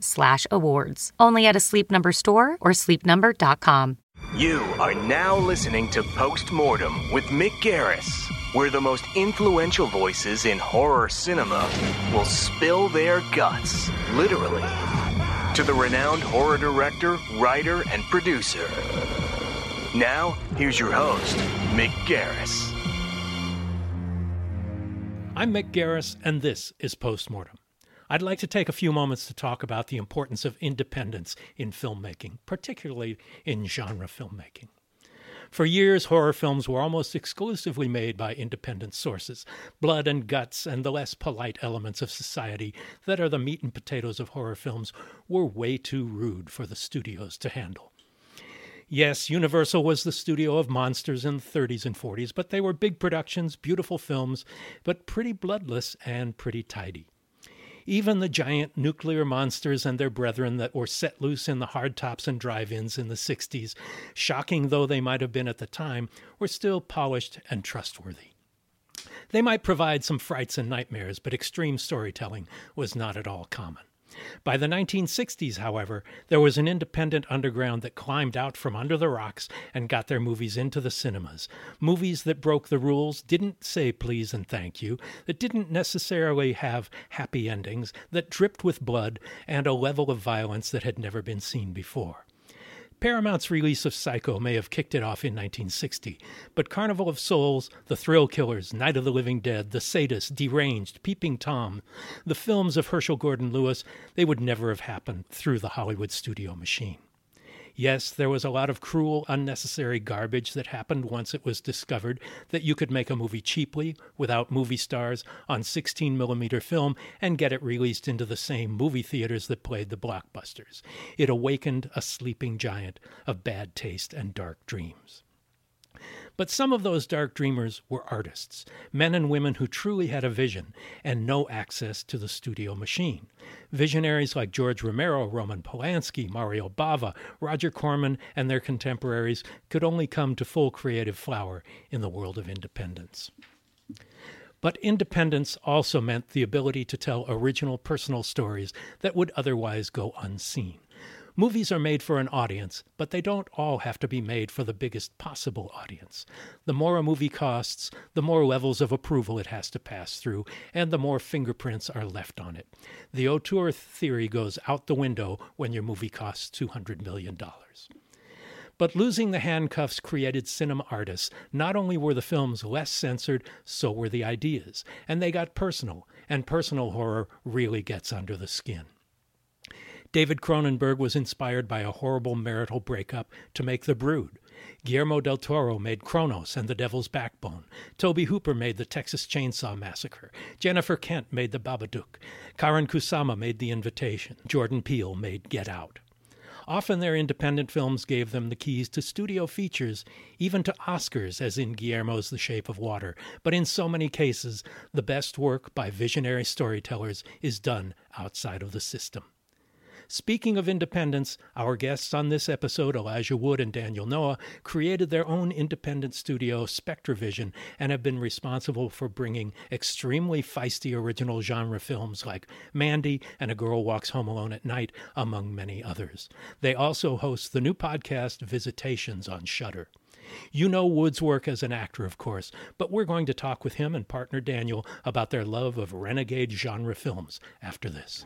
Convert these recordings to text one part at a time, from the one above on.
slash awards. Only at a Sleep Number store or sleepnumber.com. You are now listening to Postmortem with Mick Garris, where the most influential voices in horror cinema will spill their guts, literally, to the renowned horror director, writer, and producer. Now, here's your host, Mick Garris. I'm Mick Garris, and this is Postmortem. I'd like to take a few moments to talk about the importance of independence in filmmaking, particularly in genre filmmaking. For years, horror films were almost exclusively made by independent sources blood and guts and the less polite elements of society that are the meat and potatoes of horror films were way too rude for the studios to handle. Yes, Universal was the studio of monsters in the 30s and 40s, but they were big productions, beautiful films, but pretty bloodless and pretty tidy. Even the giant nuclear monsters and their brethren that were set loose in the hardtops and drive ins in the 60s, shocking though they might have been at the time, were still polished and trustworthy. They might provide some frights and nightmares, but extreme storytelling was not at all common. By the 1960s, however, there was an independent underground that climbed out from under the rocks and got their movies into the cinemas. Movies that broke the rules, didn't say please and thank you, that didn't necessarily have happy endings, that dripped with blood and a level of violence that had never been seen before. Paramount's release of Psycho may have kicked it off in 1960, but Carnival of Souls, The Thrill Killers, Night of the Living Dead, The Sadist, Deranged, Peeping Tom, the films of Herschell Gordon Lewis, they would never have happened through the Hollywood studio machine. Yes, there was a lot of cruel, unnecessary garbage that happened once it was discovered that you could make a movie cheaply without movie stars on 16 millimeter film and get it released into the same movie theaters that played the blockbusters. It awakened a sleeping giant of bad taste and dark dreams. But some of those dark dreamers were artists, men and women who truly had a vision and no access to the studio machine. Visionaries like George Romero, Roman Polanski, Mario Bava, Roger Corman, and their contemporaries could only come to full creative flower in the world of independence. But independence also meant the ability to tell original personal stories that would otherwise go unseen. Movies are made for an audience, but they don't all have to be made for the biggest possible audience. The more a movie costs, the more levels of approval it has to pass through, and the more fingerprints are left on it. The auteur theory goes out the window when your movie costs $200 million. But losing the handcuffs created cinema artists. Not only were the films less censored, so were the ideas. And they got personal, and personal horror really gets under the skin. David Cronenberg was inspired by a horrible marital breakup to make The Brood. Guillermo del Toro made Cronos and The Devil's Backbone. Tobe Hooper made The Texas Chainsaw Massacre. Jennifer Kent made The Babadook. Karyn Kusama made The Invitation. Jordan Peele made Get Out. Often their independent films gave them the keys to studio features, even to Oscars, as in Guillermo's The Shape of Water. But in so many cases, the best work by visionary storytellers is done outside of the system. Speaking of independence, our guests on this episode, Elijah Wood and Daniel Noah, created their own independent studio, SpectreVision, and have been responsible for bringing extremely feisty original genre films like Mandy and A Girl Walks Home Alone at Night, among many others. They also host the new podcast Visitations on Shudder. You know Wood's work as an actor, of course, but we're going to talk with him and partner Daniel about their love of renegade genre films after this.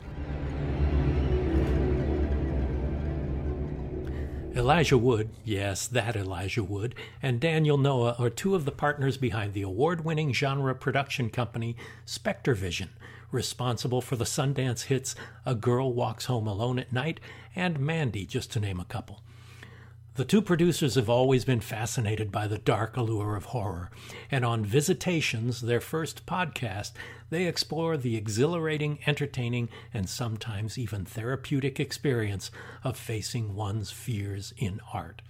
Elijah Wood, yes, that Elijah Wood, and Daniel Noah are two of the partners behind the award winning genre production company Spectrevision, responsible for the Sundance hits A Girl Walks Home Alone at Night and Mandy, just to name a couple. The two producers have always been fascinated by the dark allure of horror, and on Visitations, their first podcast, they explore the exhilarating, entertaining, and sometimes even therapeutic experience of facing one's fears in art.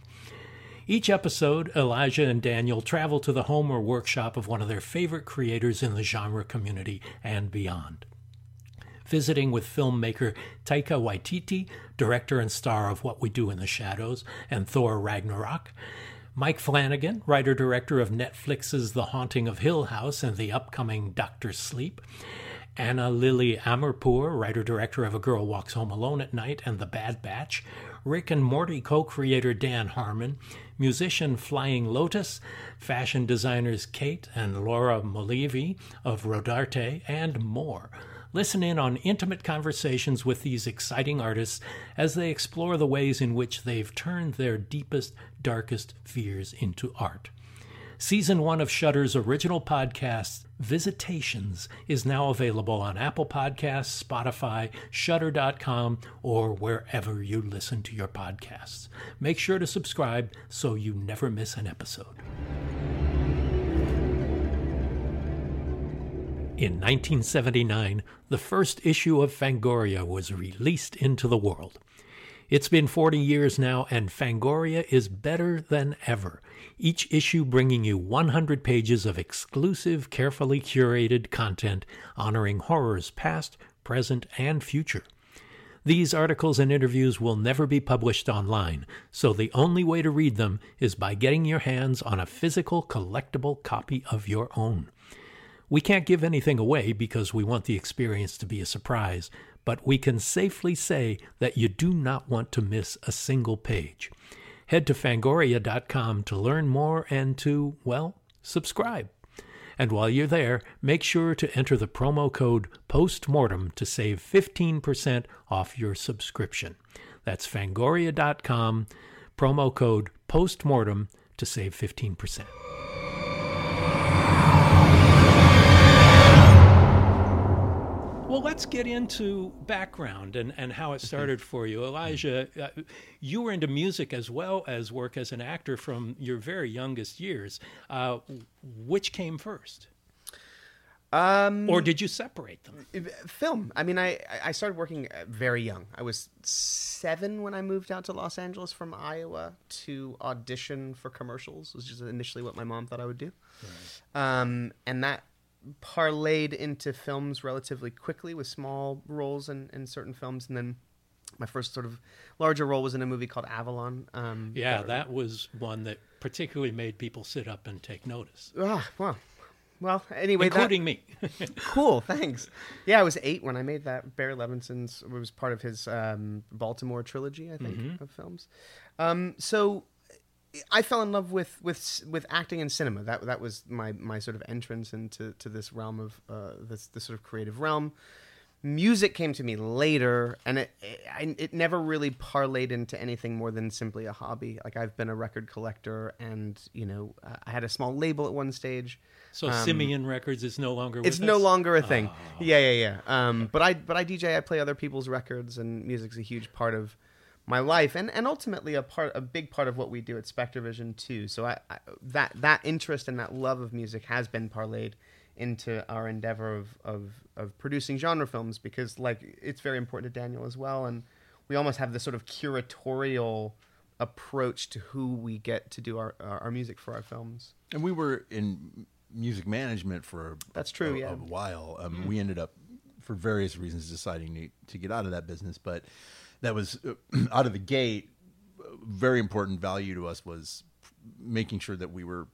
Each episode, Elijah and Daniel travel to the home or workshop of one of their favorite creators in the genre community and beyond visiting with filmmaker Taika Waititi, director and star of What We Do in the Shadows and Thor Ragnarok. Mike Flanagan, writer director of Netflix's The Haunting of Hill House and the upcoming Doctor Sleep. Ana Lily Amirpour, writer director of A Girl Walks Home Alone at Night and The Bad Batch. Rick and Morty co creator Dan Harmon. Musician Flying Lotus. Fashion designers Kate and Laura Mulleavy of Rodarte, and more. Listen in on intimate conversations with these exciting artists as they explore the ways in which they've turned their deepest, darkest fears into art. Season one of Shudder's original podcast, Visitations, is now available on Apple Podcasts, Spotify, Shudder.com, or wherever you listen to your podcasts. Make sure to subscribe so you never miss an episode. In 1979, the first issue of Fangoria was released into the world. It's been 40 years now, and Fangoria is better than ever, each issue bringing you 100 pages of exclusive, carefully curated content honoring horrors past, present, and future. These articles and interviews will never be published online, so the only way to read them is by getting your hands on a physical collectible copy of your own. We can't give anything away because we want the experience to be a surprise, but we can safely say that you do not want to miss a single page. Head to fangoria.com to learn more and to, well, subscribe. And while you're there, make sure to enter the promo code POSTMORTEM to save 15% off your subscription. That's fangoria.com, promo code POSTMORTEM to save 15%. Well, let's get into background and, and how it started for you. Elijah, uh, you were into music as well as work as an actor from your very youngest years. Uh, which came first? Um, or did you separate them? Film. I mean, I, I started working uh, very young. I was seven when I moved out to Los Angeles from Iowa to audition for commercials, which is initially what my mom thought I would do. Right. Um, and that parlayed into films relatively quickly with small roles in, in certain films, and then my first sort of larger role was in a movie called Avalon. Um, yeah, that, that, was one that particularly made people sit up and take notice. Ah, well, well, anyway, including that, me. cool, thanks. Yeah, I was eight when I made that. Barry Levinson's was part of his um, Baltimore trilogy, I think, mm-hmm. of films. Um, so I fell in love with with with acting and cinema. That that was my my sort of entrance into to this realm of uh, this this sort of creative realm. Music came to me later, and it, it it never really parlayed into anything more than simply a hobby. Like I've been a record collector, and you know I had a small label at one stage. So um, Simian Records is no longer. it's us? no longer a thing. Oh. Yeah, yeah, yeah. Um, but I but I DJ. I play other people's records, and music's a huge part of my life and, and ultimately a part a big part of what we do at Spectrevision too. So I, I, that that interest and that love of music has been parlayed into our endeavor of, of of producing genre films because like it's very important to Daniel as well and we almost have this sort of curatorial approach to who we get to do our our music for our films. And we were in music management for that's true a, yeah. a while. Um, mm-hmm. We ended up for various reasons deciding to, to get out of that business, but that was uh, out of the gate very important value to us was making sure that we were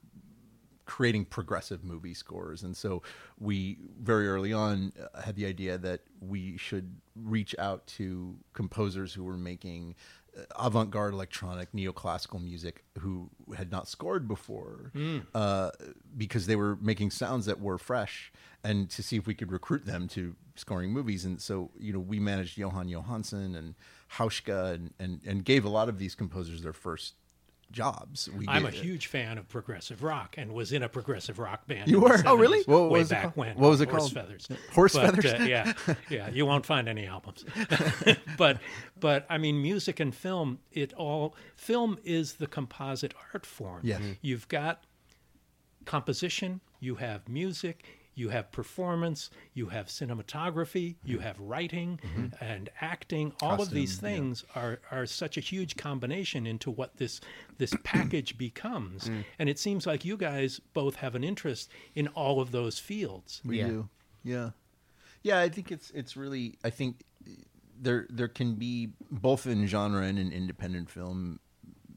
creating progressive movie scores. And so we very early on uh, had the idea that we should reach out to composers who were making avant-garde electronic neoclassical music who had not scored before uh, because they were making sounds that were fresh and to see if we could recruit them to scoring movies. And so you know we managed Jóhann Jóhannsson and Hauschka and, and, and gave a lot of these composers their first jobs we I'm a huge fan of progressive rock and was in a progressive rock band. You were? Oh, really? What way was it back called? when. What was it Horse called? Feathers. Horse But, Feathers? uh, yeah, yeah. You won't find any albums. but but I mean, music and film. It all film is the composite art form. Yes. You've got composition. You have music. You have performance, you have cinematography, you have writing and acting. All of these Mm-hmm. Yeah. things are, are such a huge combination into what this this package becomes. Mm. And it seems like you guys both have an interest in all of those fields. We Yeah. do. Yeah. Yeah, I think it's it's really I think there there can be both in genre and in independent film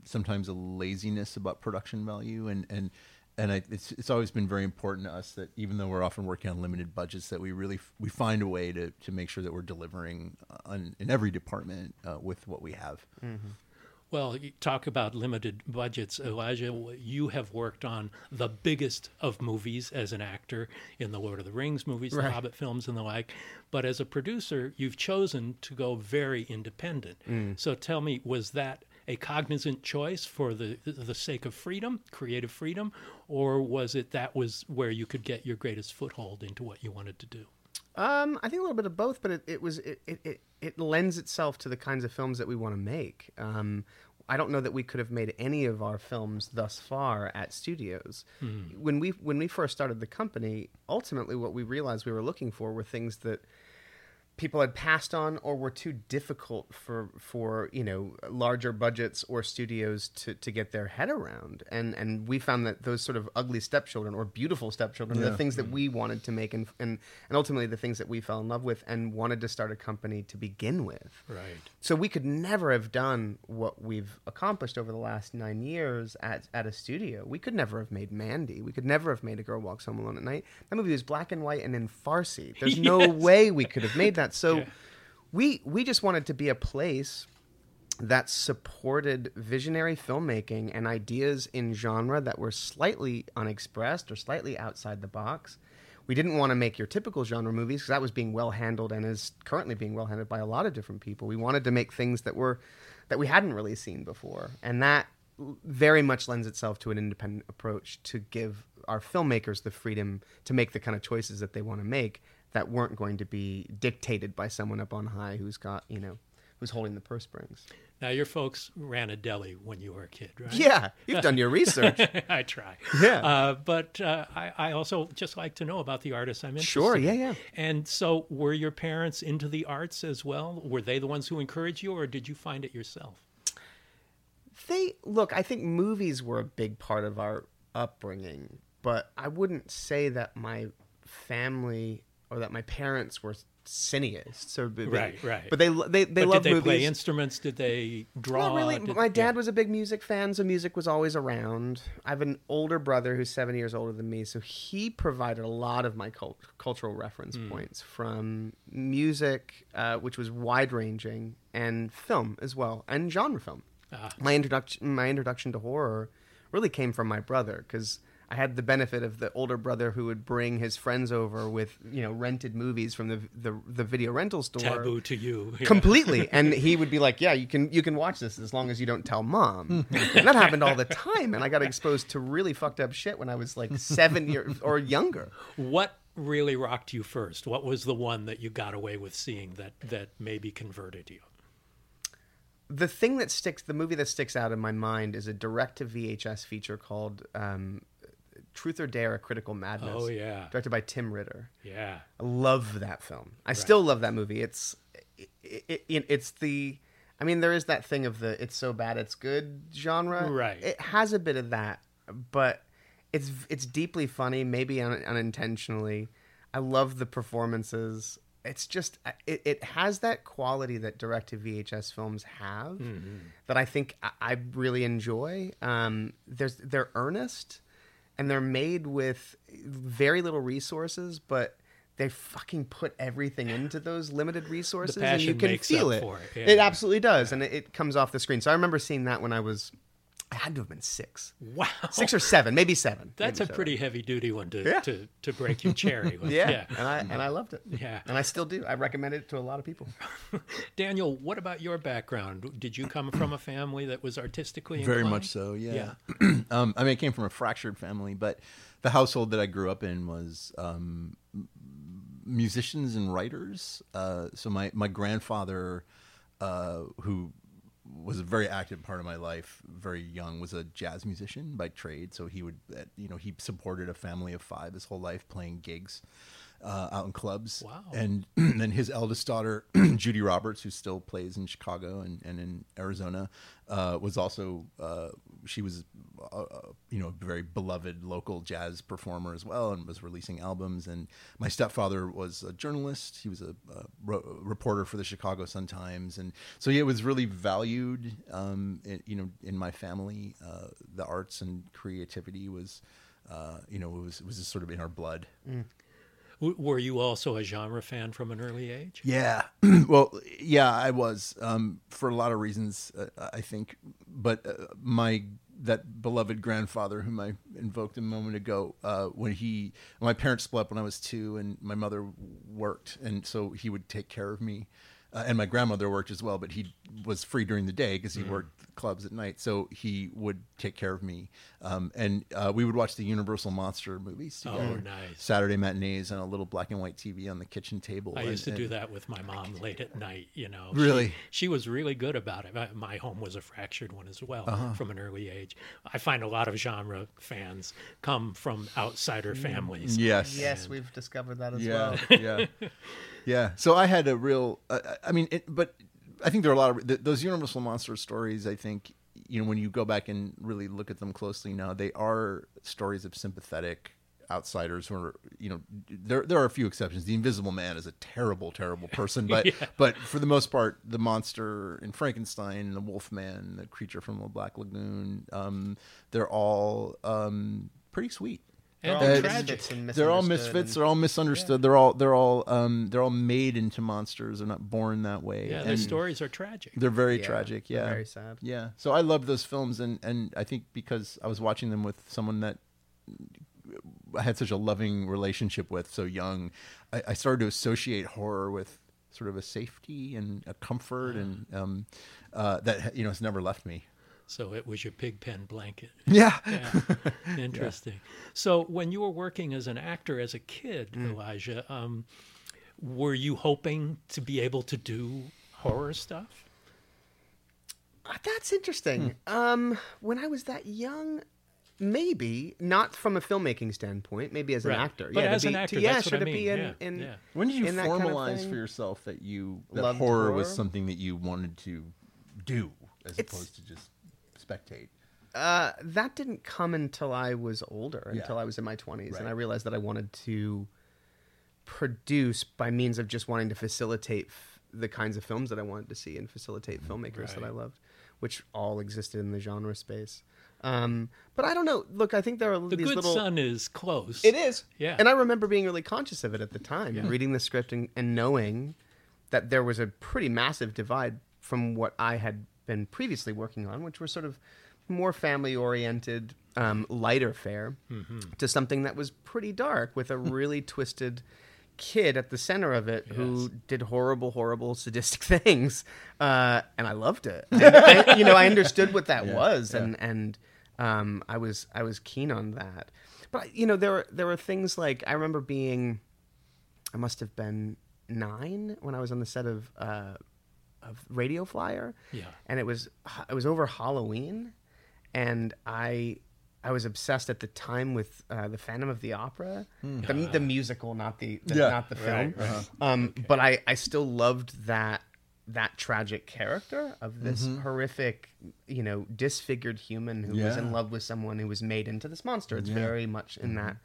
sometimes a laziness about production value and and and I, it's it's always been very important to us that even though we're often working on limited budgets that we really f- we find a way to to make sure that we're delivering on, in every department uh, with what we have. Well, talk about limited budgets. Elijah, you have worked on the biggest of movies as an actor in the Lord of the Rings movies, the Hobbit films, and the like. But as a producer, you've chosen to go very independent. So tell me, was that a cognizant choice for the the sake of freedom, creative freedom, or was it that was where you could get your greatest foothold into what you wanted to do? Um, I think a little bit of both, but it, it was it, it, it, it lends itself to the kinds of films that we want to make. Um, I don't know that we could have made any of our films thus far at studios. When we when we first started the company, ultimately what we realized we were looking for were things that people had passed on or were too difficult for for you know larger budgets or studios to to get their head around and and we found that those sort of ugly stepchildren or beautiful stepchildren are the things that mm. we wanted to make and and and ultimately the things that we fell in love with and wanted to start a company to begin with Right. so we could never have done what we've accomplished over the last nine years at, at a studio. We could never have made Mandy. We could never have made A Girl Walks Home Alone at Night. That movie was black and white and in Farsi. There's no way we could have made that. So Yeah. we we just wanted to be a place that supported visionary filmmaking and ideas in genre that were slightly unexpressed or slightly outside the box. We didn't want to make your typical genre movies because that was being well handled and is currently being well handled by a lot of different people. We wanted to make things that were that we hadn't really seen before, and that very much lends itself to an independent approach to give our filmmakers the freedom to make the kind of choices that they want to make that weren't going to be dictated by someone up on high who's got you know who's holding the purse strings. Now, your folks ran a deli when you were a kid, right? Yeah, you've done your research. I try. Yeah. Uh, but uh, I, I also just like to know about the artists I'm interested Sure, in. yeah, yeah. And so, were your parents into the arts as well? Were they the ones who encouraged you, or did you find it yourself? they look. I think movies were a big part of our upbringing, but I wouldn't say that my family or that my parents were cineasts. Or they, Right, right. But they they they love did they movies. play instruments? Did they draw? Not really. Did- my dad yeah. was a big music fan, so music was always around. I have an older brother who's seven years older than me, so he provided a lot of my cult- cultural reference Hmm. points from music, uh, which was wide ranging, and film as well, and genre film. Ah. My introduction, my introduction to horror, really came from my brother because. I had the benefit of the older brother who would bring his friends over with, you know, rented movies from the the, the video rental store taboo to you. Yeah. completely and he would be like yeah you can you can watch this as long as you don't tell mom and that happened all the time and i got exposed to really fucked up shit when i was like seven years or younger What really rocked you first? What was the one that you got away with seeing that that maybe converted you? the thing that sticks the movie that sticks out in my mind is a direct to vhs feature called um, truth or dare a critical madness Oh, yeah. directed by tim ritter Yeah. I love that film. I still love that movie. It's it, it, it, it's the I mean there is that thing of the it's so bad it's good genre. Right. It has a bit of that, but it's it's deeply funny, maybe un, unintentionally. I love the performances. It's just it, it has that quality that direct to VHS films have that I think I, I really enjoy. Um, there's they're earnest and they're made with very little resources, but they fucking put everything into those limited resources, and you can feel it. it, It absolutely does, and it, it comes off the screen. So I remember seeing that when I was, I had to have been six, Wow. six or seven, maybe seven. That's maybe a seven. pretty heavy duty one to, Yeah. to, to break your cherry with. yeah. yeah. and I and I loved it. Yeah. and I still do. I recommend it to a lot of people. Daniel, what about your background? Did you come from a family that was artistically Very much so, yeah. um, I mean, I came from a fractured family, but the household that I grew up in was um, musicians and writers. Uh, so my my grandfather, uh, who was a very active part of my life, very young, was a jazz musician by trade. So he would, uh, you know, he supported a family of five his whole life, playing gigs. Uh, out in clubs, Wow. and then his eldest daughter, Judy Roberts, who still plays in Chicago and, and in Arizona, uh, was also uh, she was uh, uh, you know a very beloved local jazz performer as well, and was releasing albums. And my stepfather was a journalist; he was a, a reporter for the Chicago Sun Times, and so yeah, it was really valued. Um, in, you know, in my family, uh, the arts and creativity was. Uh, you know, it was it was just sort of in our blood. W- Were you also a genre fan from an early age? Yeah. well, yeah, I was um, for a lot of reasons, uh, I think. But uh, my that beloved grandfather, whom I invoked a moment ago, uh, when he my parents split up when I was two, and my mother worked, and so he would take care of me. Uh, and my grandmother worked as well, but he was free during the day because he worked clubs at night. So he would take care of me, um, and uh, we would watch the Universal monster movies together. Oh, nice. Saturday matinees on a little black and white TV on the kitchen table. I and- used to do that with my mom late at night, you know. Really? She, was really good about it. My, my home was a fractured one as well Uh-huh. from an early age. I find a lot of genre fans come from outsider families. Yes. Yes, we've discovered that as Yeah. well. yeah. Yeah. So I had a real. Uh, I mean, it, but I think there are a lot of th- those Universal monster stories. I think you know when you go back and really look at them closely now, they are stories of sympathetic outsiders who are you know there there are a few exceptions the invisible man is a terrible terrible person but but for the most part the monster in frankenstein the wolf man the creature from the black lagoon um they're all um pretty sweet They're all they're misfits and they're all misunderstood misfits. and- They're all misunderstood. They're all they're all um they're all made into monsters. They're not born that way. Yeah, their stories are tragic. They're very Yeah, tragic. Yeah, very sad. Yeah. So I love those films, and and I think because I was watching them with someone that I had such a loving relationship with so young, I, I started to associate horror with sort of a safety and a comfort, and um, uh, that you know has never left me. So it was your pig pen blanket. Yeah. Yeah. Interesting. So when you were working as an actor as a kid, Mm. Elijah, um, were you hoping to be able to do horror stuff? Uh, That's interesting. Hmm. Um, when I was that young, maybe not from a filmmaking standpoint. Maybe as an Right. actor. But yeah, as to an be, actor, to, yeah, that's what sure I to be in, Yeah, in yeah. When did you in that kind of formalize for yourself that you that Loved horror, was something that you wanted to do as It's- opposed to just spectate? Uh, that didn't come until I was older, Yeah. until I was in my 20s. Right. And I realized that I wanted to produce by means of just wanting to facilitate f- the kinds of films that I wanted to see and facilitate filmmakers that I loved, which all existed in the genre space. Um, but I don't know. Look, I think there are these little The these Good little. Son is close. It is. Yeah. And I remember being really conscious of it at the time, reading the script and, and knowing that there was a pretty massive divide from what I had been previously working on, which were sort of more family oriented, um, lighter fare, to something that was pretty dark with a really twisted kid at the center of it who did horrible, horrible, sadistic things, uh, and I loved it. I, I- you know, I understood what that was, and and um, I was I was keen on that. But you know, there were there were things like I remember being, I must have been nine when I was on the set of uh, of Radio Flyer, Yeah. and it was it was over Halloween, and I I was obsessed at the time with uh, the Phantom of the Opera, the, the musical, not the, the Yeah. not the film. Right, Um, But I I still loved that that tragic character of this horrific, you know, disfigured human who was in love with someone who was made into this monster. It's very much in that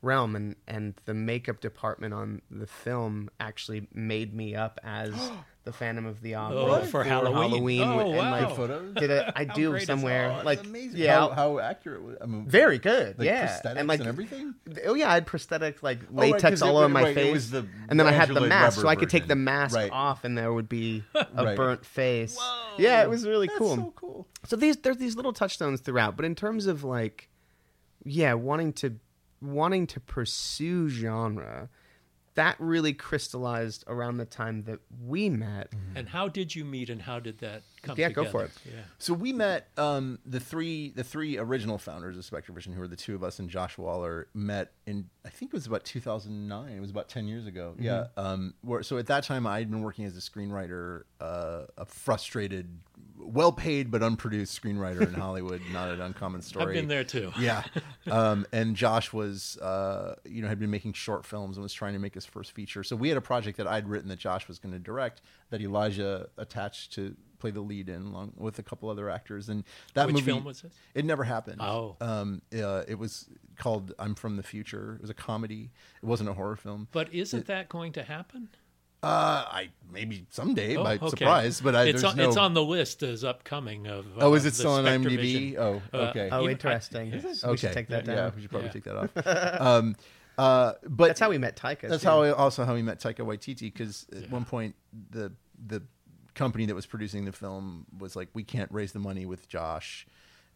realm. And and the makeup department on the film actually made me up as the the Phantom of the Opera Oh, for Halloween. Halloween Oh, and wow. like photos. did a, I How do great somewhere that? like amazing. yeah how, how accurate. was- I mean, very good like yeah prosthetics and like everything. oh yeah I had prosthetic like Oh, right, latex 'cause all it- over my right, face the and then I had the mask so I could take the mask Right. off and there would be a Right. burnt face yeah it was really That's cool so cool. so these there's these little touchstones throughout but in terms of like yeah wanting to wanting to pursue genre that really crystallized around the time that we met And how did you meet and how did that come Yeah, together? go for it. Yeah. So we met um, the three the three original founders of Spectre Vision, who were the two of us and Josh Waller, met in I think it was about 2009. It was about 10 years ago. Yeah. Um, where, so at that time, I had been working as a screenwriter, uh, a frustrated, well paid but unproduced screenwriter in Hollywood. not an uncommon story. I've been there too. Yeah. Um, and Josh was, uh, you know, had been making short films and was trying to make his first feature. So we had a project that I'd written that Josh was going to direct that Elijah attached to play the lead in along with a couple other actors. And that Which movie, film was this? It never happened. Oh. Um, uh, it was called I'm from the Future. It was a comedy. It wasn't a horror film. But isn't that going to happen? Uh, I maybe someday Oh, by okay. surprise, but I, it's on, no. it's on the list as upcoming of. Uh, oh, is it still on IMDb? Vision. Oh, Uh, okay. oh interesting I- we okay. should take that yeah, down we should probably Yeah. take that off. um, uh, but that's how we met Taika That's too. how I, also how we met Taika Waititi because at one point the the company that was producing the film was like, we can't raise the money with Josh,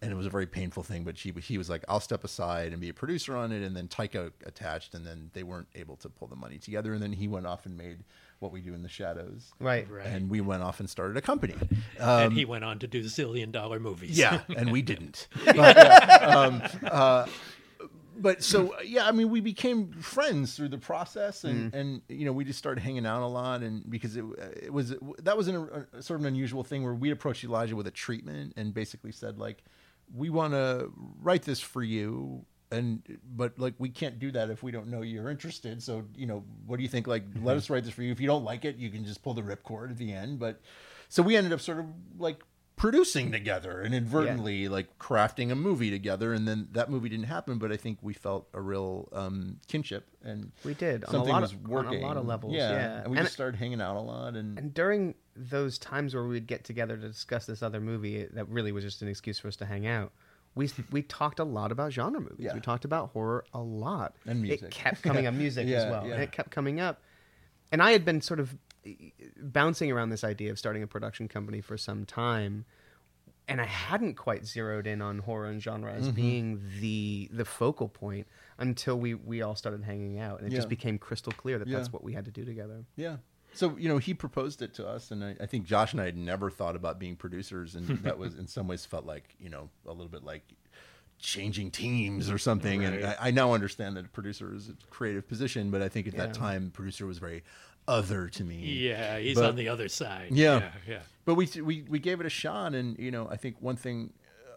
and it was a very painful thing. But she he was like, I'll step aside and be a producer on it, and then Taika attached, and then they weren't able to pull the money together, and then he went off and made what we do in the shadows, right Right. and we went off and started a company. and he went on to do zillion dollar movies. Yeah, and we didn't. But, yeah, um, uh, but so yeah, I mean, we became friends through the process, and and you know, we just started hanging out a lot, and because it it was that was an, a sort of an unusual thing where we approached Elijah with a treatment and basically said like, we want to write this for you. And but like we can't do that if we don't know you're interested. So you know, what do you think? Like, let us write this for you. If you don't like it, you can just pull the ripcord at the end. But so we ended up sort of like producing together and inadvertently like crafting a movie together and then that movie didn't happen but i think we felt a real um kinship and We did, on a something lot was of- on a lot of levels, yeah, yeah. and we And- just started hanging out a lot and, And during those times where we'd get together to discuss this other movie, that really was just an excuse for us to hang out. We we talked a lot about genre movies. Yeah. We talked about horror a lot. And music. It kept coming up, music as well. yeah. And it kept coming up. And I had been sort of bouncing around this idea of starting a production company for some time, and I hadn't quite zeroed in on horror and genre Mm-hmm. as being the the focal point until we we all started hanging out, and it just became crystal clear that Yeah. that's what we had to do together. yeah so you know he proposed it to us and I, I think josh and i had never thought about being producers and that was in some ways felt like you know a little bit like changing teams or something and I, I now understand that a producer is a creative position but i think at that time producer was very other to me Yeah, he's But- on the other side. Yeah. yeah. yeah. But we we we gave it a shot, and you know, I think one thing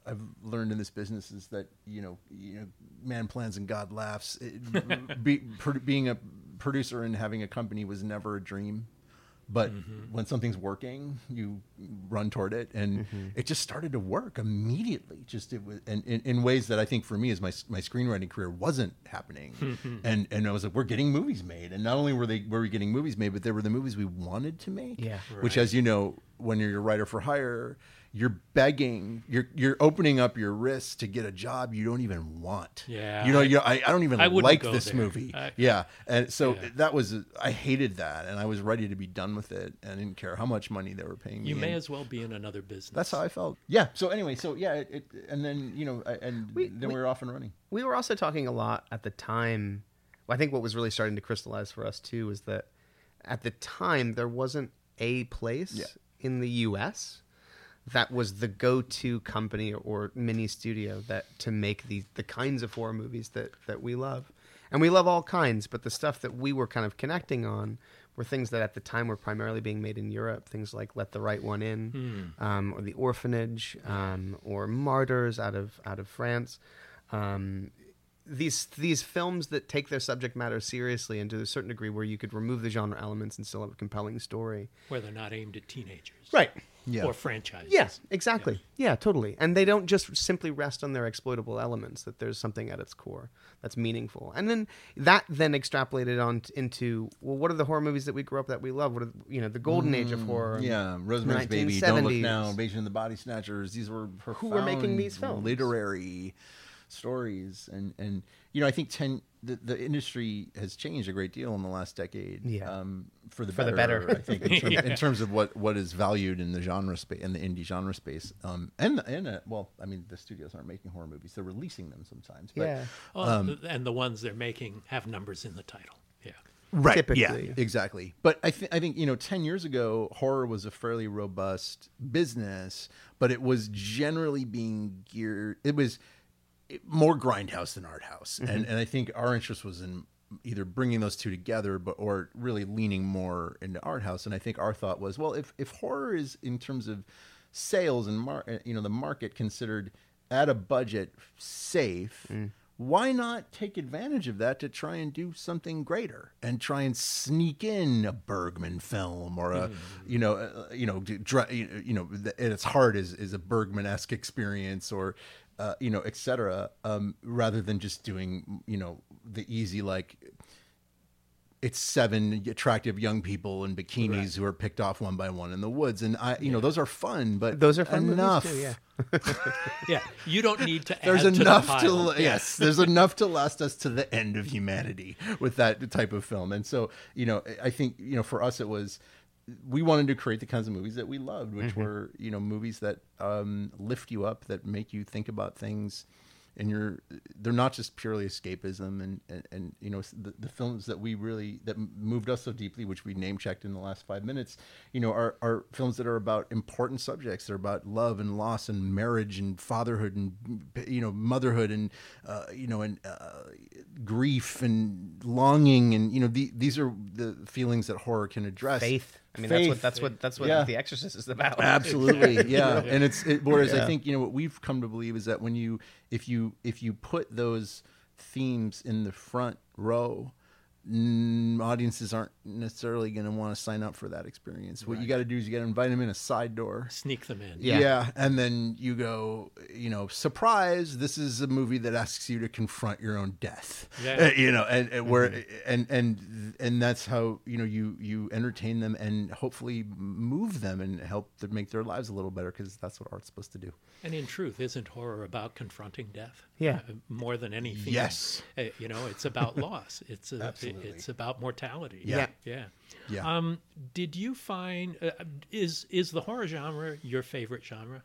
I've learned in this business is that you know, you know, man plans and God laughs. It, be, pro, being a producer and having a company was never a dream, but mm-hmm. when something's working, you run toward it, and mm-hmm. it just started to work immediately. Just it was, and in, ways that I think for me, as my my screenwriting career wasn't happening, mm-hmm. and and I was like, we're getting movies made, and not only were they were we getting movies made, but they were the movies we wanted to make. Yeah. which, as you know, when you're a writer for hire, you're begging, you're you're opening up your wrists to get a job you don't even want. Yeah, you know, I- you I, I don't even I like this there. movie. I- yeah, and so Yeah. that was I hated that, and I was ready to be done with it, and I didn't care how much money they were paying me. You may and as well be in another business. That's how I felt. Yeah. So anyway, so yeah, it, it and then you know, I, and We- then we- we, were off and running. we were also talking a lot at the time. I think what was really starting to crystallize for us too was that at the time there wasn't a place Yeah. in the U.S. that was the go-to company or mini studio that to make the the kinds of horror movies that that we love, and we love all kinds. But the stuff that we were kind of connecting on were things that at the time were primarily being made in Europe. Things like Let the Right One In, um, or The Orphanage, um, or Martyrs out of out of France. Um, these these films that take their subject matter seriously and to a certain degree where you could remove the genre elements and still have a compelling story. Where they're not aimed at teenagers. Right. Yeah. Or franchises. Yes, exactly. Yeah. totally. And they don't just simply rest on their exploitable elements. That there's something at its core that's meaningful. And then that then extrapolated on t- into well, what are the horror movies that we grew up that we love? What are you know the golden age of mm, horror? Yeah, Rosemary's Baby, Don't Look Now, Invasion of the Body Snatchers. These were Who were making these films? Literary stories, and and you know, I think ten the, the industry has changed a great deal in the last decade. Yeah. um, for the For the better. better. I think in, terms, in terms of what what is valued in the genre space in the indie genre space, um, and and uh, well, I mean, the studios aren't making horror movies; they're releasing them sometimes. But, Yeah. Well, Um, and the ones they're making have numbers in the title. Yeah. right typically. yeah exactly but i think i think you know 10 years ago horror was a fairly robust business but it was generally being geared it was more grindhouse than art house. And mm-hmm. and i think our interest was in either bringing those two together but or really leaning more into art house. And i think our thought was well if if horror is in terms of sales and mar- eh, you know the market considered at a budget safe mm. why not take advantage of that to try and do something greater and try and sneak in a Bergman film or a mm. you know uh, you know dr- you know at its heart is is a Bergman-esque experience or uh, you know etc um, rather than just doing you know the easy like it's seven attractive young people in bikinis who are picked off one by one in the woods and I you know those are fun but Those are fun enough too, yeah. Yeah. You don't need to there's add enough to, to, the pile. yes there's enough to last us to the end of humanity with that type of film and so you know i think you know for us it was we wanted to create the kinds of movies that we loved which were you know movies that um, lift you up that make you think about things and you're they're not just purely escapism and and, and you know the, the films that we really that moved us so deeply which we name checked in the last five minutes you know are, are films that are about important subjects. They're about love and loss and marriage and fatherhood and you know motherhood and uh, you know and uh, grief and longing and you know the, these are the feelings that horror can address. Faith. I mean, that's what that's what that's what Yeah. The Exorcist is about. Absolutely, yeah. And it's it, whereas I think you know what we've come to believe is that when you if you if you put those themes in the front row, audiences aren't necessarily going to want to sign up for that experience. What you got to do is you got to invite them in a side door. Sneak them in. Yeah. and then you go, you know, surprise! This is a movie that asks you to confront your own death. Yeah. Uh, you know, and, and where and and and that's how you know you you entertain them and hopefully move them and help to make their lives a little better because that's what art's supposed to do. And in truth, isn't horror about confronting death? Yeah. Uh, more than anything. Yes. Uh, you know, it's about loss. It's a, Absolutely. it's about mortality. Yeah. Yeah. Yeah. Um, did you find uh, is is the horror genre your favorite genre?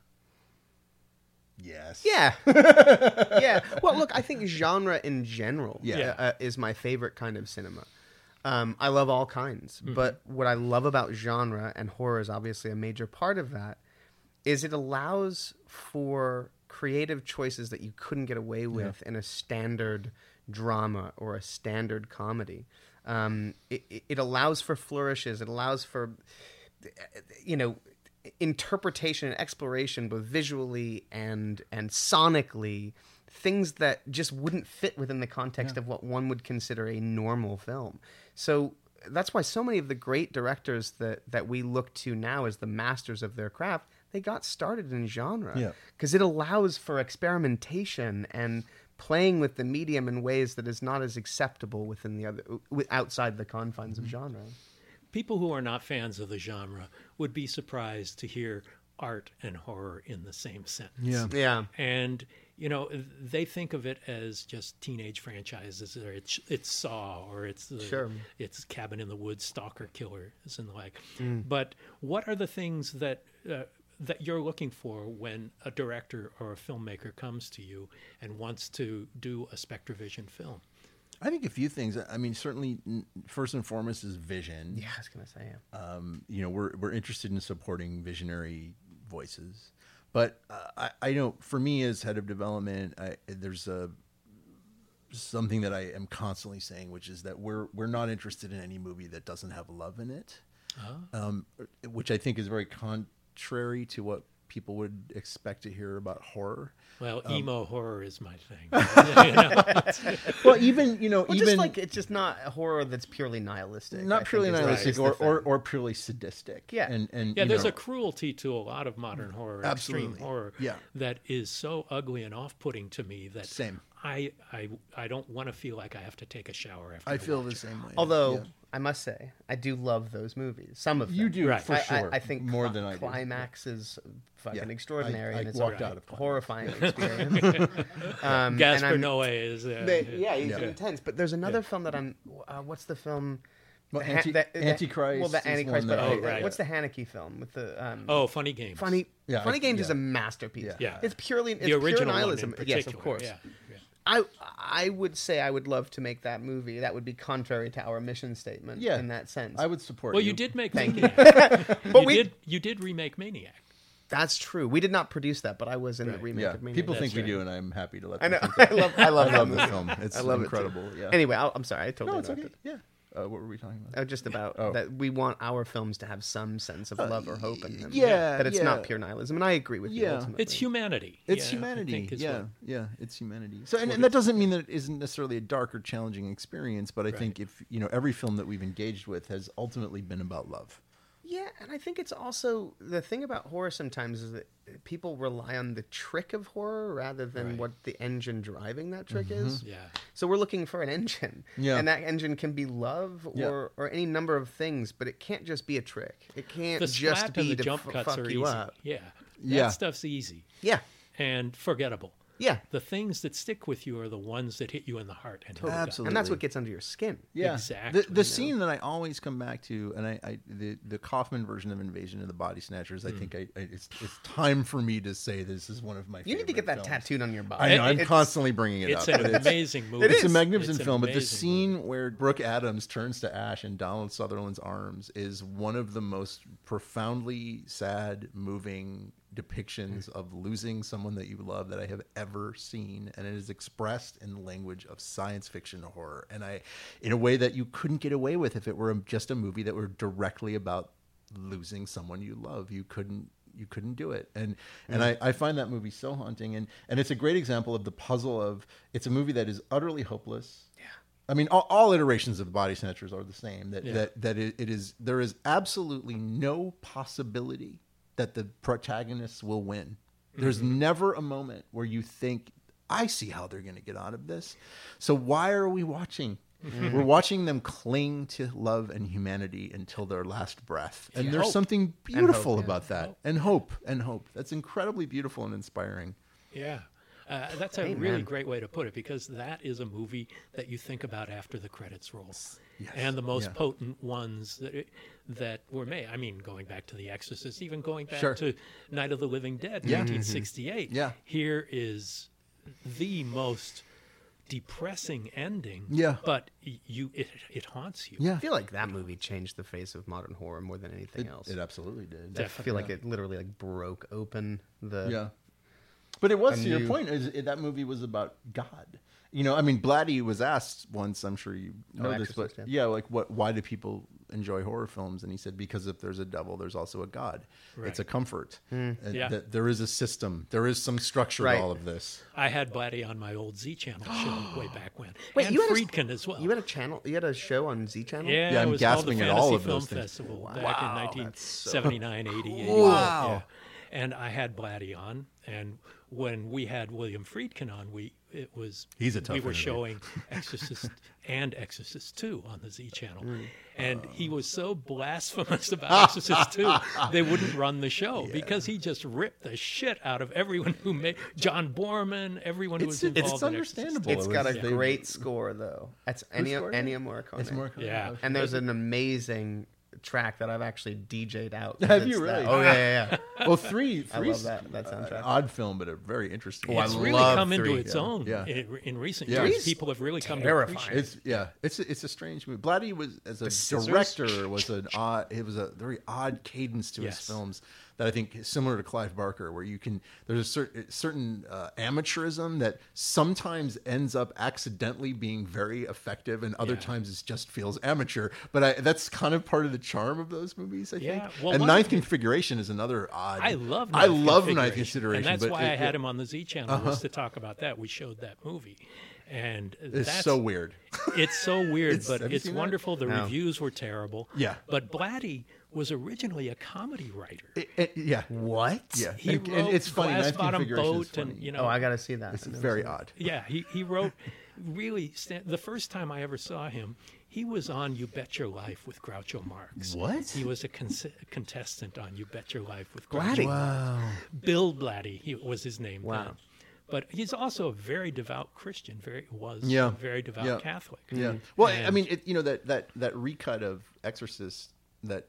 Yes. Yeah. yeah. Well, look, I think genre in general Yeah. uh, is my favorite kind of cinema. Um, I love all kinds, but what I love about genre and horror is obviously a major part of that. Is it allows for creative choices that you couldn't get away with in a standard drama or a standard comedy. Um, it, it- it allows for flourishes. It allows for you know interpretation and exploration both visually and and sonically things that just wouldn't fit within the context of what one would consider a normal film so that's why so many of the great directors that that we look to now as the masters of their craft they got started in genre Yeah. because it allows for experimentation and playing with the medium in ways that is not as acceptable within the other wi- outside the confines of genre People who are not fans of the genre would be surprised to hear art and horror in the same sentence. Yeah. yeah and you know they think of it as just teenage franchises or it's it's saw or it's the, Sure. it's cabin in the woods stalker killers and the like but what are the things that uh, that you're looking for when a director or a filmmaker comes to you and wants to do a SpectreVision film I think a few things. I mean, certainly, first and foremost is vision. yeah i was gonna say yeah. um, you know, we're we're interested in supporting visionary voices. But uh, I, I know for me as head of development, I, there's a something that I am constantly saying, which is that we're we're not interested in any movie that doesn't have love in it, um, which I think is very contrary to what people would expect to hear about horror. Well, Um, emo horror is my thing. You know? Well, even you know, Well, even just like it's just not a horror that's purely nihilistic. Not think purely nihilistic is the or, or or purely sadistic. Yeah. and and Yeah, there's know, a cruelty to a lot of modern horror, Absolutely. extreme horror, Yeah. that is so ugly and off-putting to me that Same. I I I don't want to feel like I have to take a shower after. I I feel the same way. Although Yeah. I must say, I do love those movies. Some of them you do Right. for I, sure. I, I think more Cli- than I do. Climax is fucking Yeah. extraordinary, I- I and it's walked a out of Climax. horrifying experience. um, Gaspar Noé is uh, They- yeah, he's Yeah. intense. But there's another film that I'm. Uh, what's the film? Well, The Anti- the- the- Antichrist Well, the Antichrist. But I- uh, right. what's the Haneke film with the? Um, oh, funny games. funny. Yeah, funny I- Games is a masterpiece. Yeah. Yeah. it's purely it's the original pure one in nihilism. particular. Yes, of course. Yeah, yeah. I I would say I would love to make that movie. That would be contrary to our mission statement. Yeah. in that sense. I would support. Well, you you did make Thank you. Maniac. But you we- did you did remake Maniac. That's true. We did not produce that, but I was in the remake Yeah, of Maniac. people That's think we right. do, and I'm happy to let. I know. think I love. I love, I love the film. It's I love incredible. It. Yeah. Anyway, I'll, I'm sorry. I totally no, it's okay. interrupted. Yeah. Uh, what were we talking about? Uh, just about Oh. that we want our films to have some sense of love or hope in them. yeah, that it's yeah. not pure nihilism, and I agree with you. Yeah. ultimately. It's humanity. It's Yeah, humanity. Yeah, what- yeah, it's humanity. So, and, and that doesn't mean that it isn't necessarily a dark or challenging experience, but I think if you know every film that we've engaged with has ultimately been about love. Yeah, and I think it's also the thing about horror sometimes is that people rely on the trick of horror rather than Right. what the engine driving that trick mm-hmm. is. Yeah. So we're looking for an engine. Yeah. And that engine can be love Yeah. or, or any number of things, but it can't just be a trick. It can't The just splat be and the to jump f- cuts fuck are you easy. up. Yeah. That Yeah. stuff's easy Yeah. and forgettable. Yeah. The things that stick with you are the ones that hit you in the heart. And Absolutely. And that's what gets under your skin. Yeah, Exactly, The, the scene that I always come back to, and I, I the the Kaufman version of Invasion of the Body Snatchers. I hmm. think I, I it's it's time for me to say this is one of my. Favorite. You need to get that films. tattooed on your body. I know. I'm It's- constantly bringing it up. It's up. an amazing movie. It's a magnificent It's film, but the amazing scene where Brooke Adams turns to ash in Donald Sutherland's arms is one of the most profoundly sad, moving depictions mm. of losing someone that you love that I have ever seen, and it is expressed in the language of science fiction horror, and I, in a way that you couldn't get away with if it were just a movie that were directly about losing someone you love. You couldn't you couldn't do it. And and mm. I, I find that movie so haunting and and it's a great example of the puzzle of it's a movie that is utterly hopeless. Yeah. I mean all, all iterations of the body snatchers are the same that Yeah. that that it, it is there is absolutely no possibility that the protagonists will win. There's never a moment where you think i see how they're going to get out of this. So why are we watching? We're watching them cling to love and humanity until their last breath. And there's Hope. something beautiful yeah. about that. And hope. And hope. That's incredibly beautiful and inspiring. Yeah. Uh, that's a really great way to put it because that is a movie that you think about after the credits roll. And the most Yeah. potent ones that it, that were made. I mean, going back to The Exorcist, even going back Sure. to Night of the Living Dead, Yeah. 1968. Mm-hmm. Yeah. Here is the most depressing ending. Yeah. But you it, it haunts you. yeah I feel like that movie changed the face of modern horror more than anything else. it absolutely did Definitely. I feel like it literally like broke open the yeah but it was a to your point is it, that movie was about god you know i mean blatty was asked once i'm sure you oh, know this but Exorcist, yeah. like what why do people enjoy horror films and he said because if there's a devil there's also a god it's a Right. comfort hmm. And Yeah. that there is a system there is some structure Right. to all of this I had Blatty on my old Z Channel show way back when. Wait, and you had a- Friedkin as well. You had a channel. You had a show on Z Channel. Yeah, Yeah, I'm was called the gasping at Fantasy all of Film those things. Festival Wow, back that's in so 1979, 80, 81. Wow. Yeah. And I had Blatty on, and when we had William Friedkin on, we it was He's a tough we were interview. showing Exorcist and Exorcist 2 on the Z channel. Mm. And he was so blasphemous about Exorcist 2, they wouldn't run the show because he just ripped the shit out of everyone who made John Boorman, everyone who It's- was involved it's in Exorcist understandable. 2. It's It got a was- they- great score though. That's Ennio, scored it? Ennio Morricone. it's more Yeah. and there's an amazing track that I've actually DJ'd out. Have you really? that- Oh yeah, yeah, yeah. well three I three love that that soundtrack. odd film but a very interesting Oh, It's one. really love come into its yeah. own Yeah. in, in recent Yeah. years. Three's People have really come terrifying. to appreciate it. It's yeah, it's a, it's a strange movie. Blatty was as a director was an odd. It was a very odd cadence to Yes. his films that I think is similar to Clive Barker, where you can there's a certain certain uh, amateurism that sometimes ends up accidentally being very effective, and other Yeah. times it just feels amateur. But I, that's kind of part of the charm of those movies, I Yeah, think. well, and Ninth of Configuration is another odd odd. I love. I Ninth love ninth configuration, consideration, and that's but why I had it- Uh-huh. him on the Z channel was to talk about that. We showed that movie, and It's that's so weird. It's so weird, It's- but it's seen that? wonderful. The No. reviews were terrible. Yeah. but Blatty was originally a comedy writer. It- it- yeah, What? yeah. He and, wrote and it's funny. Glass Ninth Bottom configuration is Boat, and you know, Oh, I gotta see that. it's very odd. Yeah, he, he wrote really the first time I ever saw him, he was on You Bet Your Life with Groucho Marx. What? He was a con- contestant on You Bet Your Life with Blatty. Groucho Marx. Bill Blatty he was his name. Wow. then. But he's also a very devout Christian. Very was Yeah. a very devout Yeah. Catholic. Yeah. Well, I mean, it, you know that that that recut of Exorcist that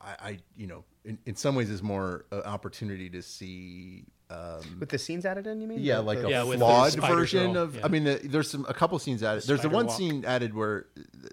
I, I you know, in, in some ways is more an opportunity to see. Um, With the scenes added in, you mean? yeah, The- like the- a Yeah, flawed version girl, of. yeah. I mean, the, there's some a couple scenes added. there's the one walk. scene added where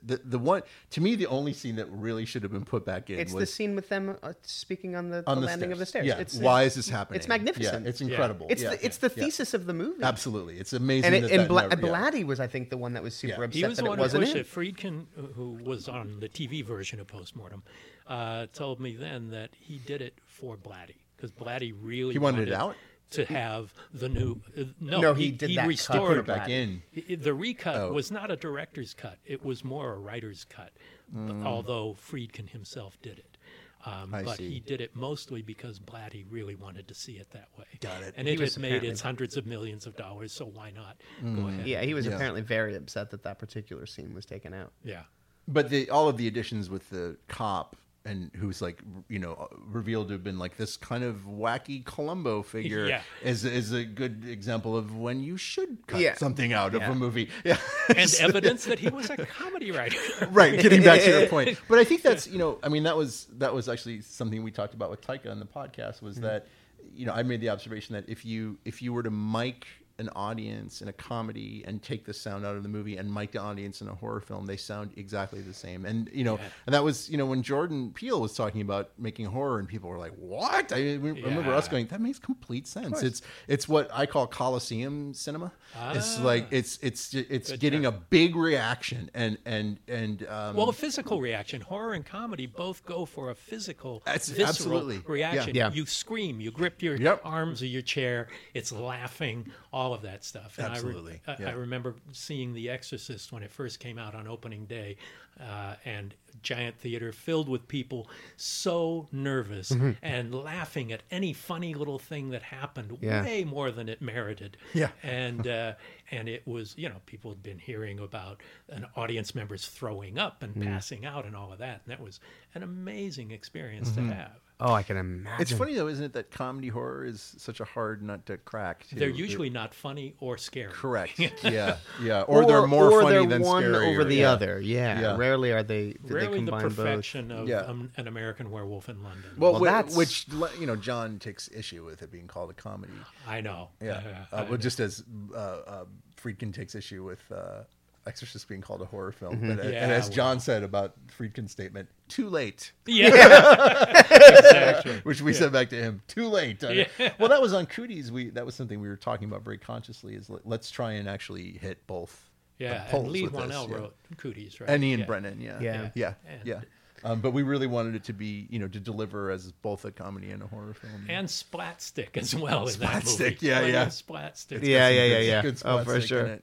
the the one to me the only scene that really should have been put back in It's was the scene with them uh, speaking on the, on the the landing stairs. of the stairs. Yeah. It's, Why is this happening? It's magnificent. Yeah, it's incredible. It's Yeah. the it's the Yeah. thesis of the movie. Absolutely, it's amazing. And, it, that and that Bla- never- yeah. Blatty was, I think, the one that was super Yeah. upset He was that the it one who wasn't pushed in. it. Friedkin, who was on the TV version of Postmortem, uh, told me then that he did it for Blatty because Blatty really He wanted it out? to have the new. Uh, no, No, he did he that cut. restored Put it back Blatty. in. The recut Oh. was not a director's cut; it was more a writer's cut. b- Mm. Although Friedkin himself did it. Um, but see. he did it mostly because Blatty really wanted to see it that way. Got it. And He it had made its hundreds of millions of dollars, so why not Mm. go ahead? Yeah, he was Yeah. apparently very upset that that particular scene was taken out. Yeah. But the all of the additions with the cop and who's like you know revealed to have been like this kind of wacky Columbo figure Yeah. is is a good example of when you should cut Yeah. something out of a movie. Yeah. and evidence that he was a comedy writer. right getting back to your point but i think that's you know i mean that was that was actually something we talked about with taika on the podcast was mm-hmm. that you know i made the observation that if you if you were to mic an audience in a comedy and take the sound out of the movie and mic the audience in a horror film they sound exactly the same and you know Yeah. and that was you know when jordan peele was talking about making horror and people were like what i re- remember us going that makes complete sense it's it's what i call coliseum cinema it's like it's it's it's Good getting a big reaction and and and um, Well, a physical reaction. Horror and comedy both go for a physical, absolutely. Reaction. Yeah. You scream, you grip your Yep. arms of your chair. It's laughing, all of that stuff. And Absolutely. I, re- I, Yeah. I remember seeing The Exorcist when it first came out on opening day, uh, and giant theater filled with people so nervous Mm-hmm. and laughing at any funny little thing that happened, Yeah. way more than it merited. Yeah. and uh, and it was you know people had been hearing about an audience members throwing up and passing out and all of that, and that was an amazing experience to have. Oh, I can imagine. It's funny though, isn't it, that comedy horror is such a hard nut to crack. Too. They're usually not funny or scary. correct. yeah, yeah. Or, they're more or funny they're than one scarier. over the yeah. other. Yeah. Yeah. Rarely are they. Rarely they the combine both. perfection of Yeah. um, an American Werewolf in London. Well, Well, whi- that's- which you know, John takes issue with it being called a comedy. I know. Yeah. Uh, Uh, I well, just as uh, uh, Friedkin takes issue with uh, Exorcist being called a horror film, Mm-hmm. but, and Yeah, as well. John said about Friedkin's statement, "Too late." yeah, exactly. which we said back to him too late Yeah. well that was on cooties we that was something we were talking about very consciously is let, let's try and actually hit both Yeah, poles and Leigh with this, Whannell yeah. wrote Cooties, right? and Ian yeah. Brenan yeah Yeah. yeah And- yeah um, but we really wanted it to be you know to deliver as both a comedy and a horror film And Splatstick as well in that movie. Splatstick, yeah, yeah. of Splatstick. Yeah, yeah, yeah, Good- yeah. good Oh, for slapstick in sure.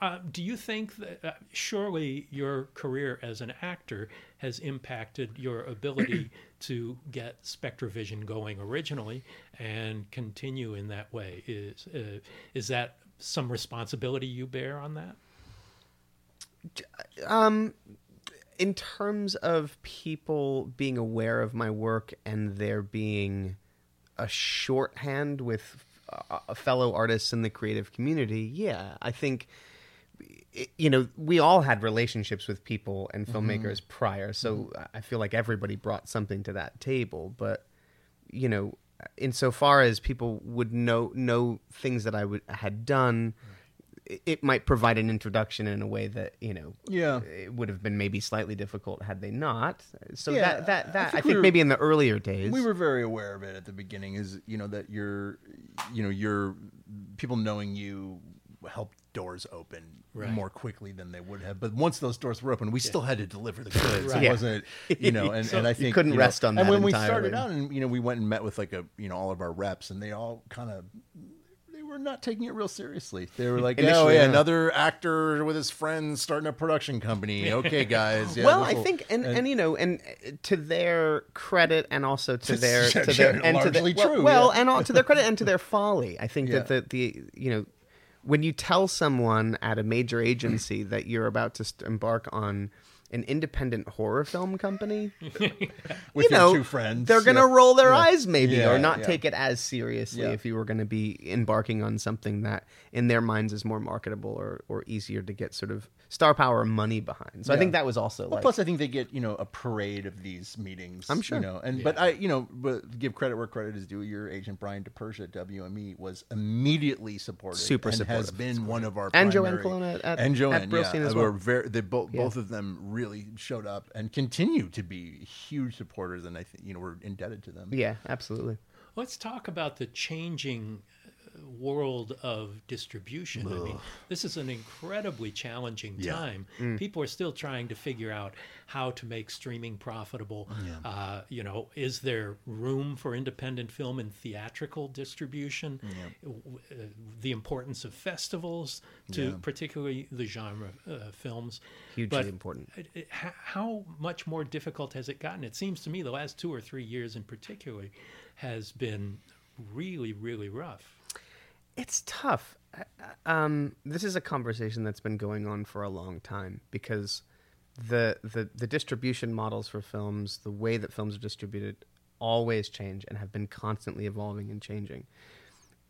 Uh, do you think that uh, surely your career as an actor has impacted your ability to get SpectreVision going originally and continue in that way? Is uh, is that some responsibility you bear on that? Um, in terms of people being aware of my work and there being a shorthand with uh, fellow artists in the creative community, yeah, I think you know we all had relationships with people and mm-hmm. filmmakers prior, so mm-hmm. I feel like everybody brought something to that table. But you know, insofar as people would know know things that I would had done. Mm. it- It might provide an introduction in a way that you know Yeah. it would have been maybe slightly difficult had they not. So Yeah, that that that I think think, we were- maybe in the earlier days we were very aware of it at the beginning is you know that you're you know you're people knowing you helped doors open Right. more quickly than they would have. But once those doors were open, we still had to deliver the goods. Right. It wasn't, you know, and, and I think couldn't you know, rest on And that when we started out, and you know, we went and met with like a, you know, all of our reps, and they all kind of. They were not taking it real seriously. They were like, "Oh Initially, yeah, yeah. another actor with his friends starting a production company. Okay, guys. Yeah, well, I think, and, and, you know, and uh, to their credit, and also to their Yeah, to their yeah, and to their, largely well, true, well, and all, to their credit and to their folly, I think that the the you know, when you tell someone at a major agency that you're about to embark on an independent horror film company, with you your know, two friends, they're gonna yeah. roll their Yeah. eyes maybe, Yeah, or not take it as seriously if you were going to be embarking on something that, in their minds, is more marketable or, or easier to get sort of star power money behind. So I think that was also Well, like, plus, I think they get you know a parade of these meetings. I'm sure. you know, and but I you know but give credit where credit is due. Your agent Brian DePersia at WME was immediately supportive, Super and has supportive. been one of our And primary, Joanne Colonna at- and Joanne at Brillstein yeah, as were well. very they both Yeah. both of them really showed up and continue to be huge supporters, and I think you know we're indebted to them. yeah, absolutely. Let's talk about the changing world of distribution. I mean, this is an incredibly challenging Yeah. time. Mm. People are still trying to figure out how to make streaming profitable. Uh, you know, is there room for independent film and theatrical distribution? W- uh, the importance of festivals to Yeah. particularly the genre uh, films. Hugely But important. it- it- how much more difficult has it gotten? It seems to me the last two or three years in particular has been really, really rough. It's tough. I- I- Um, this is a conversation that's been going on for a long time because the, the the distribution models for films, the way that films are distributed, always change and have been constantly evolving and changing.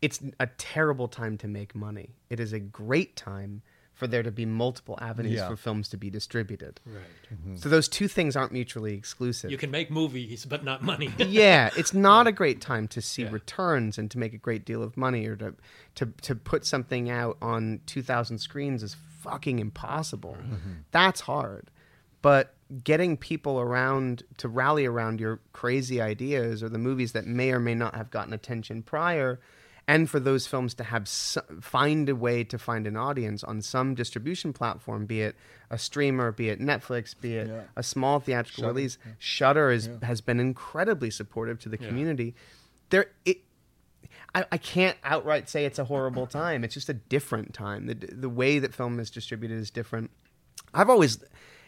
It's a terrible time to make money. It is a great time for there to be multiple avenues Yeah. for films to be distributed. Right. Mm-hmm. So those two things aren't mutually exclusive. You can make movies, but not money. yeah, it's not a great time to see Yeah. returns and to make a great deal of money or to to to put something out on 2000 screens is fucking impossible. Mm-hmm. That's hard. But getting people around to rally around your crazy ideas or the movies that may or may not have gotten attention prior and for those films to have s find a way to find an audience on some distribution platform be it a streamer be it Netflix be it Yeah. a small theatrical Shudder, release Shudder is has been incredibly supportive to the community. There, it, I, I can't outright say it's a horrible time. It's just a different time. The the way that film is distributed is different. I've always,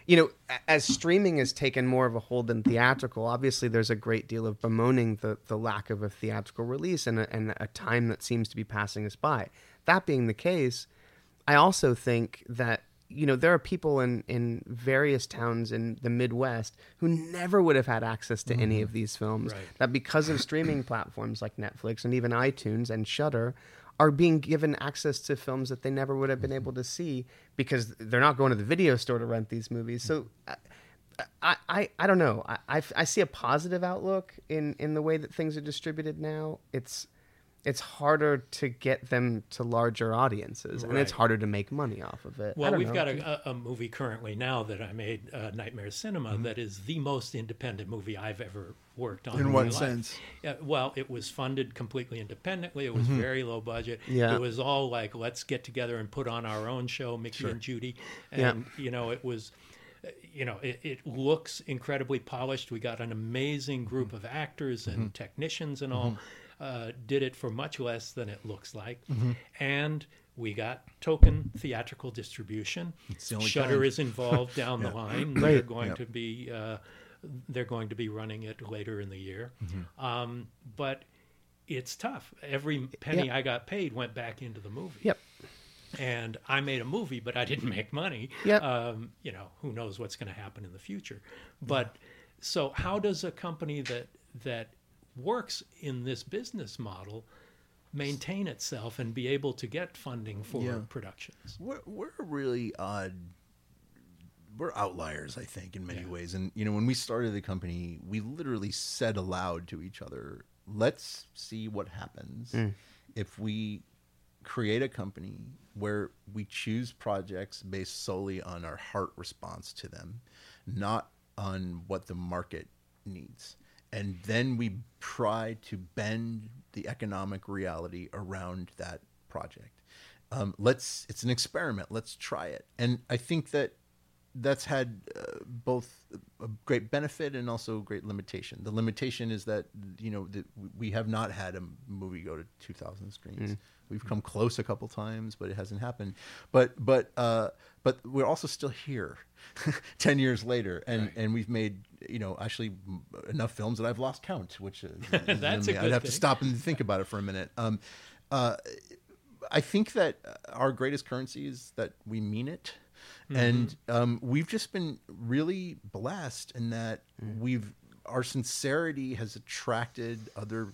you know, as streaming has taken more of a hold than theatrical. Obviously, there's a great deal of bemoaning the the lack of a theatrical release and a, and a time that seems to be passing us by. That being the case, I also think that you know there are people in in various towns in the Midwest who never would have had access to any mm-hmm. of these films Right. that because of streaming platforms like Netflix and even iTunes and Shudder are being given access to films that they never would have been able to see because they're not going to the video store to rent these movies. So I I, I, don't know. I, I, I see a positive outlook in, in the way that things are distributed now. It's it's harder to get them to larger audiences, and it's harder to make money off of it. Well, we've know. got a, a, a movie currently now that I made, uh, Nightmare Cinema, Mm-hmm. that is the most independent movie I've ever worked on. In what life. sense? Yeah, well, it was funded completely independently. It was very low budget. Mm-hmm. Yeah. It was all like, let's get together and put on our own show, Mickey and Judy. Yeah. And, you know, it was you know, it, it looks incredibly polished. We got an amazing group of actors and technicians and all. Uh, did it for much less than it looks like, and we got token theatrical distribution. Shudder is involved down the line. They're going Yep. to be uh, they're going to be running it later in the year, um, but it's tough. Every penny Yep. I got paid went back into the movie Yep. and I made a movie, but I didn't make money. Yep. Um, you know, who knows what's going to happen in the future? But so, how does a company that that works in this business model maintain itself and be able to get funding for Yeah. productions? We're we're a really odd. We're outliers, I think, in many ways. And you know, when we started the company, we literally said aloud to each other, "Let's see what happens if we create a company where we choose projects based solely on our heart response to them, not on what the market needs." And then we try to bend the economic reality around that project. Um, let's it's an experiment. Let's try it. And I think that that's had uh, both a great benefit and also a great limitation. The limitation is that you know that we have not had a movie go to 2,000 screens. We've come close a couple times, but it hasn't happened. But but uh, but we're also still here, ten years later, and and we've made you know actually enough films that I've lost count. Which is, is That's a I mean, I'd have to stop and think about it for a minute. Um, uh, I think that our greatest currency is that we mean it. And um, we've just been really blessed in that we've our sincerity has attracted other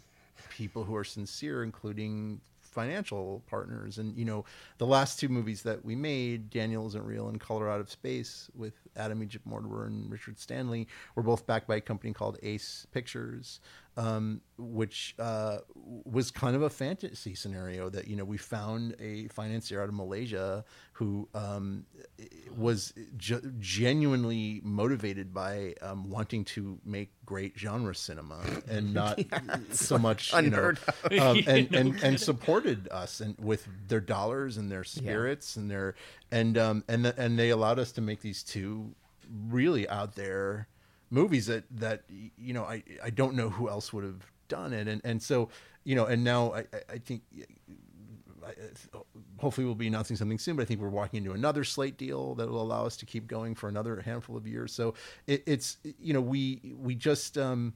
people who are sincere, including financial partners. And you know, the last two movies that we made, Daniel Isn't Real and Color Out of Space, with Adam Egypt Mortimer and Richard Stanley, were both backed by a company called Ace Pictures, um, which uh, was kind of a fantasy scenario that you know we found a financier out of Malaysia who um, was ge- genuinely motivated by um, wanting to make great genre cinema and not so much you know, um, and, and and supported us and with their dollars and their spirits and their and um and the, and they allowed us to make these two really out there movies that that you know I I don't know who else would have done it. And and so you know and now I I- think I- hopefully we'll be announcing something soon but I think we're walking into another slate deal that will allow us to keep going for another handful of years. So it, it's you know we we just um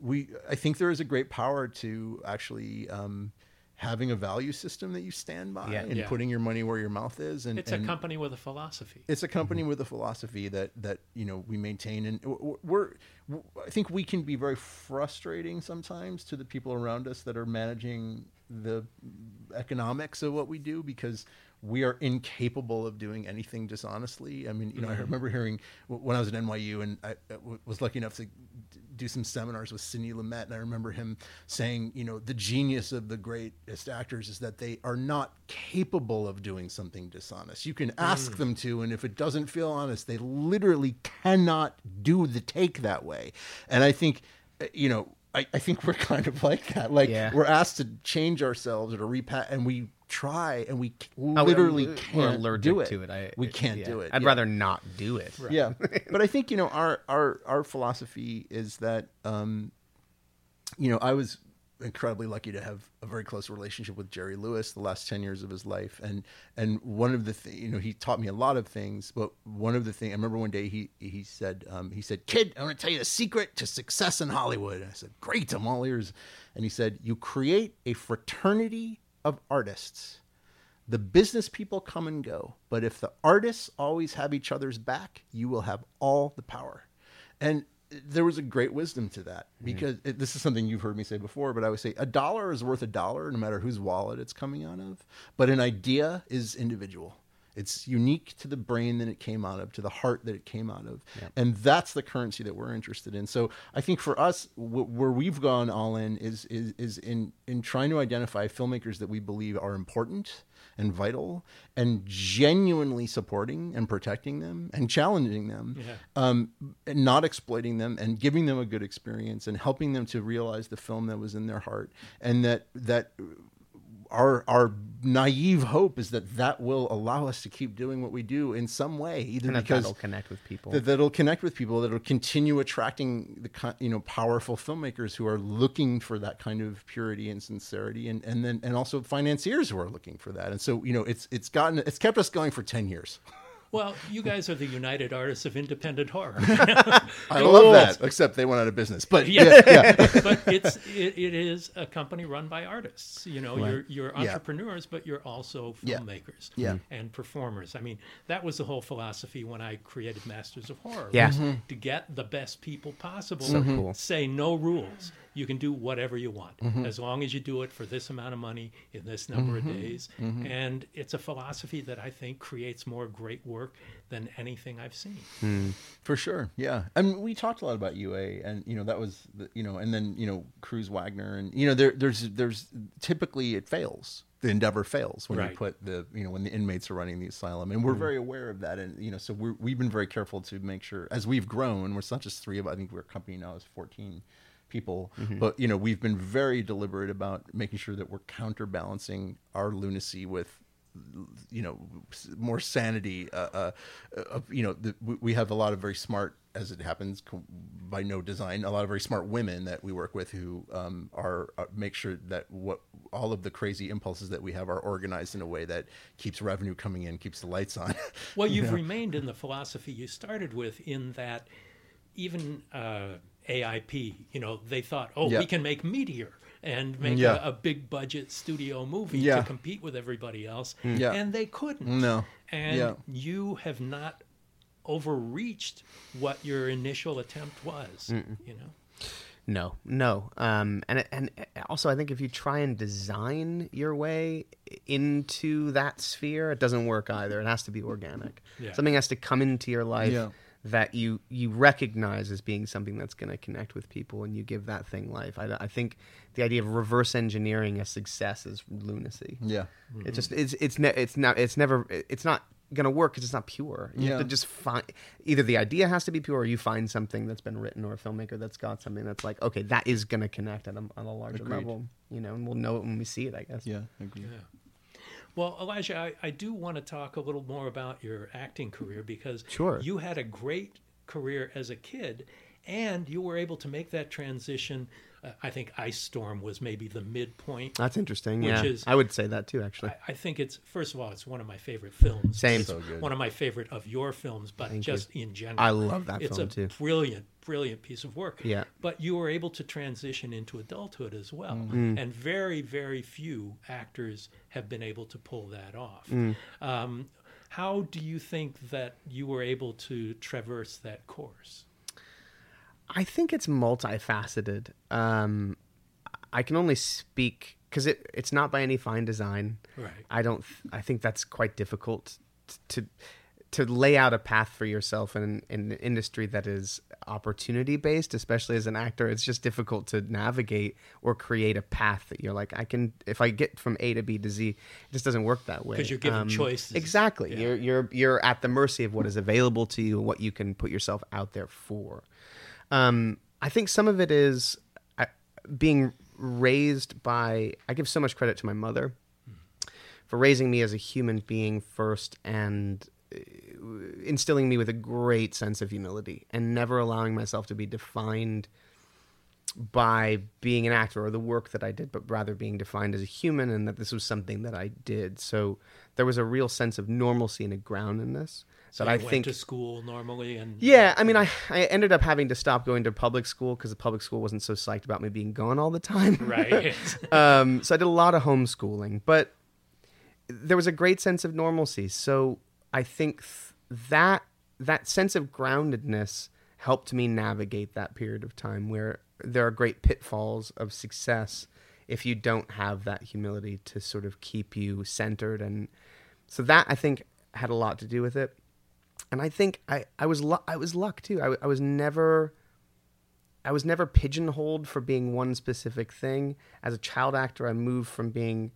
we I think there is a great power to actually um having a value system that you stand by Yeah. and Yeah. putting your money where your mouth is and It's and a company with a philosophy. it's a company mm-hmm. with a philosophy that that you know we maintain and w- w- we're w- i think we can be very frustrating sometimes to the people around us that are managing the economics of what we do because we are incapable of doing anything dishonestly i mean you know i mm-hmm. remember hearing when i was at nyu and I uh, was lucky enough to do some seminars with Sidney Lumet, and I remember him saying, you know, the genius of the greatest actors is that they are not capable of doing something dishonest. You can ask mm. them to, and if it doesn't feel honest, they literally cannot do the take that way. And I think, uh, you know, I, I think we're kind of like that. Like Yeah. we're asked to change ourselves or to repat, and we try, and we Oh, literally can't do it. to it. I, we can't yeah. do it. I'd Yeah rather not do it. yeah but i think you know our our our philosophy is that um you know i was incredibly lucky to have a very close relationship with jerry lewis the last 10 years of his life. And and one of the th- you know he taught me a lot of things but one of the things i remember one day he he said um, he said kid i want to tell you the secret to success in hollywood. And i said great i'm all ears. And he said you create a fraternity of artists. The business people come and go, but if the artists always have each other's back, you will have all the power. And there was a great wisdom to that mm-hmm. because it, this is something you've heard me say before, but I would say a dollar is worth a dollar no matter whose wallet it's coming out of. But an idea is individual. It's unique to the brain that it came out of, to the heart that it came out of, and that's the currency that we're interested in. So I think for us, w- where we've gone all in is is is in in trying to identify filmmakers that we believe are important and vital, and genuinely supporting and protecting them and challenging them, Yeah. um, and not exploiting them, and giving them a good experience and helping them to realize the film that was in their heart, and that that our our naive hope is that that will allow us to keep doing what we do in some way, either And that because that'll connect with people. that that'll connect with people, that'll continue attracting the you know powerful filmmakers who are looking for that kind of purity and sincerity, and and then and also financiers who are looking for that. And so you know it's it's gotten it's kept us going for ten years. Well, you guys are the United Artists of Independent Horror. I love that, except they went out of business. But Yeah. yeah, yeah. but it's it, it is a company run by artists. You know, you're you're Yeah. entrepreneurs, but you're also filmmakers Yeah. and performers. I mean, that was the whole philosophy when I created Masters of Horror. Yeah. Mm-hmm. to get the best people possible. So cool. Say no rules. You can do whatever you want Mm-hmm. as long as you do it for this amount of money in this number of days. Mm-hmm. And it's a philosophy that I think creates more great work than anything I've seen. For sure, yeah. I mean, we talked a lot about UA, and you know that was, the, you know, and then you know Cruise Wagner, and you know there, there's, there's typically it fails. The endeavor fails when you put the, you know, when the inmates are running the asylum, and we're very aware of that, and you know, so we're, we've been very careful to make sure as we've grown. We're not just three of, I think we're a company now is 14 people. Mm-hmm. But you know, we've been very deliberate about making sure that we're counterbalancing our lunacy with you know more sanity uh, uh, uh, you know the, we- have a lot of very smart as it happens by no design a lot of very smart women that we work with who um, are uh, make sure that what all of the crazy impulses that we have are organized in a way that keeps revenue coming in keeps the lights on Well, you've remained in the philosophy you started with, in that even uh, AIP, you know, they thought, oh, Yeah. we can make Meteor and make Yeah. a, a big budget studio movie Yeah. to compete with everybody else, Yeah. and they couldn't. No. and Yeah. you have not overreached what your initial attempt was. You know, No, no. Um, and and also, I think if you try and design your way into that sphere, it doesn't work either. It has to be organic. Yeah. Something has to come into your life Yeah. That you you recognize as being something that's going to connect with people, and you give that thing life. I, I think the idea of reverse engineering a success is lunacy. yeah It just mm-hmm. it's it's ne- it's not it's never it's not gonna work because it's not pure. You have Yeah. to just find either the idea has to be pure, or you find something that's been written, or a filmmaker that's got something that's like okay, that is gonna connect at a, on a larger Agreed. level. You know, and we'll know it when we see it. I guess. yeah I agree. Well, Elijah, I, I do want to talk a little more about your acting career because Sure. you had a great career as a kid, and you were able to make that transition. Uh, I think Ice Storm was maybe the midpoint. That's interesting. Which yeah, is- I would say that too. Actually, I, I think it's first of all, it's one of my favorite films. Same. It's So good. One of my favorite of your films, but Thank just in general, I love that it's film, a too. brilliant, brilliant piece of work. Yeah. But you were able to transition into adulthood as well, Mm-hmm. and very, very few actors have been able to pull that off. Mm. Um, how do you think that you were able to traverse that course? I think it's multifaceted. Um, I can only speak because it, it's not by any fine design. Right. I don't. th- I think that's quite difficult to to lay out a path for yourself in, in an industry that is opportunity based, especially as an actor. It's just difficult to navigate or create a path that you're like, I can. If I get from A to B to Z, it just doesn't work that way. Because you're given choices. Exactly. Yeah. You're you're you're at the mercy of what is available to you and what you can put yourself out there for. Um, I think some of it is being raised by. I give so much credit to my mother for raising me as a human being first and instilling me with a great sense of humility and never allowing myself to be defined by being an actor or the work that I did, but rather being defined as a human and that this was something that I did. So there was a real sense of normalcy and a groundedness So that you I went think to school normally, and yeah, I mean, I, I ended up having to stop going to public school because the public school wasn't so psyched about me being gone all the time. right. um, so I did a lot of homeschooling, but there was a great sense of normalcy. So I think th- that that sense of groundedness helped me navigate that period of time where there are great pitfalls of success if you don't have that humility to sort of keep you centered and so that I think had a lot to do with it. And I think I, I was lu- I was luck too. I, I was never I was never pigeonholed for being one specific thing. As a child actor, I moved from being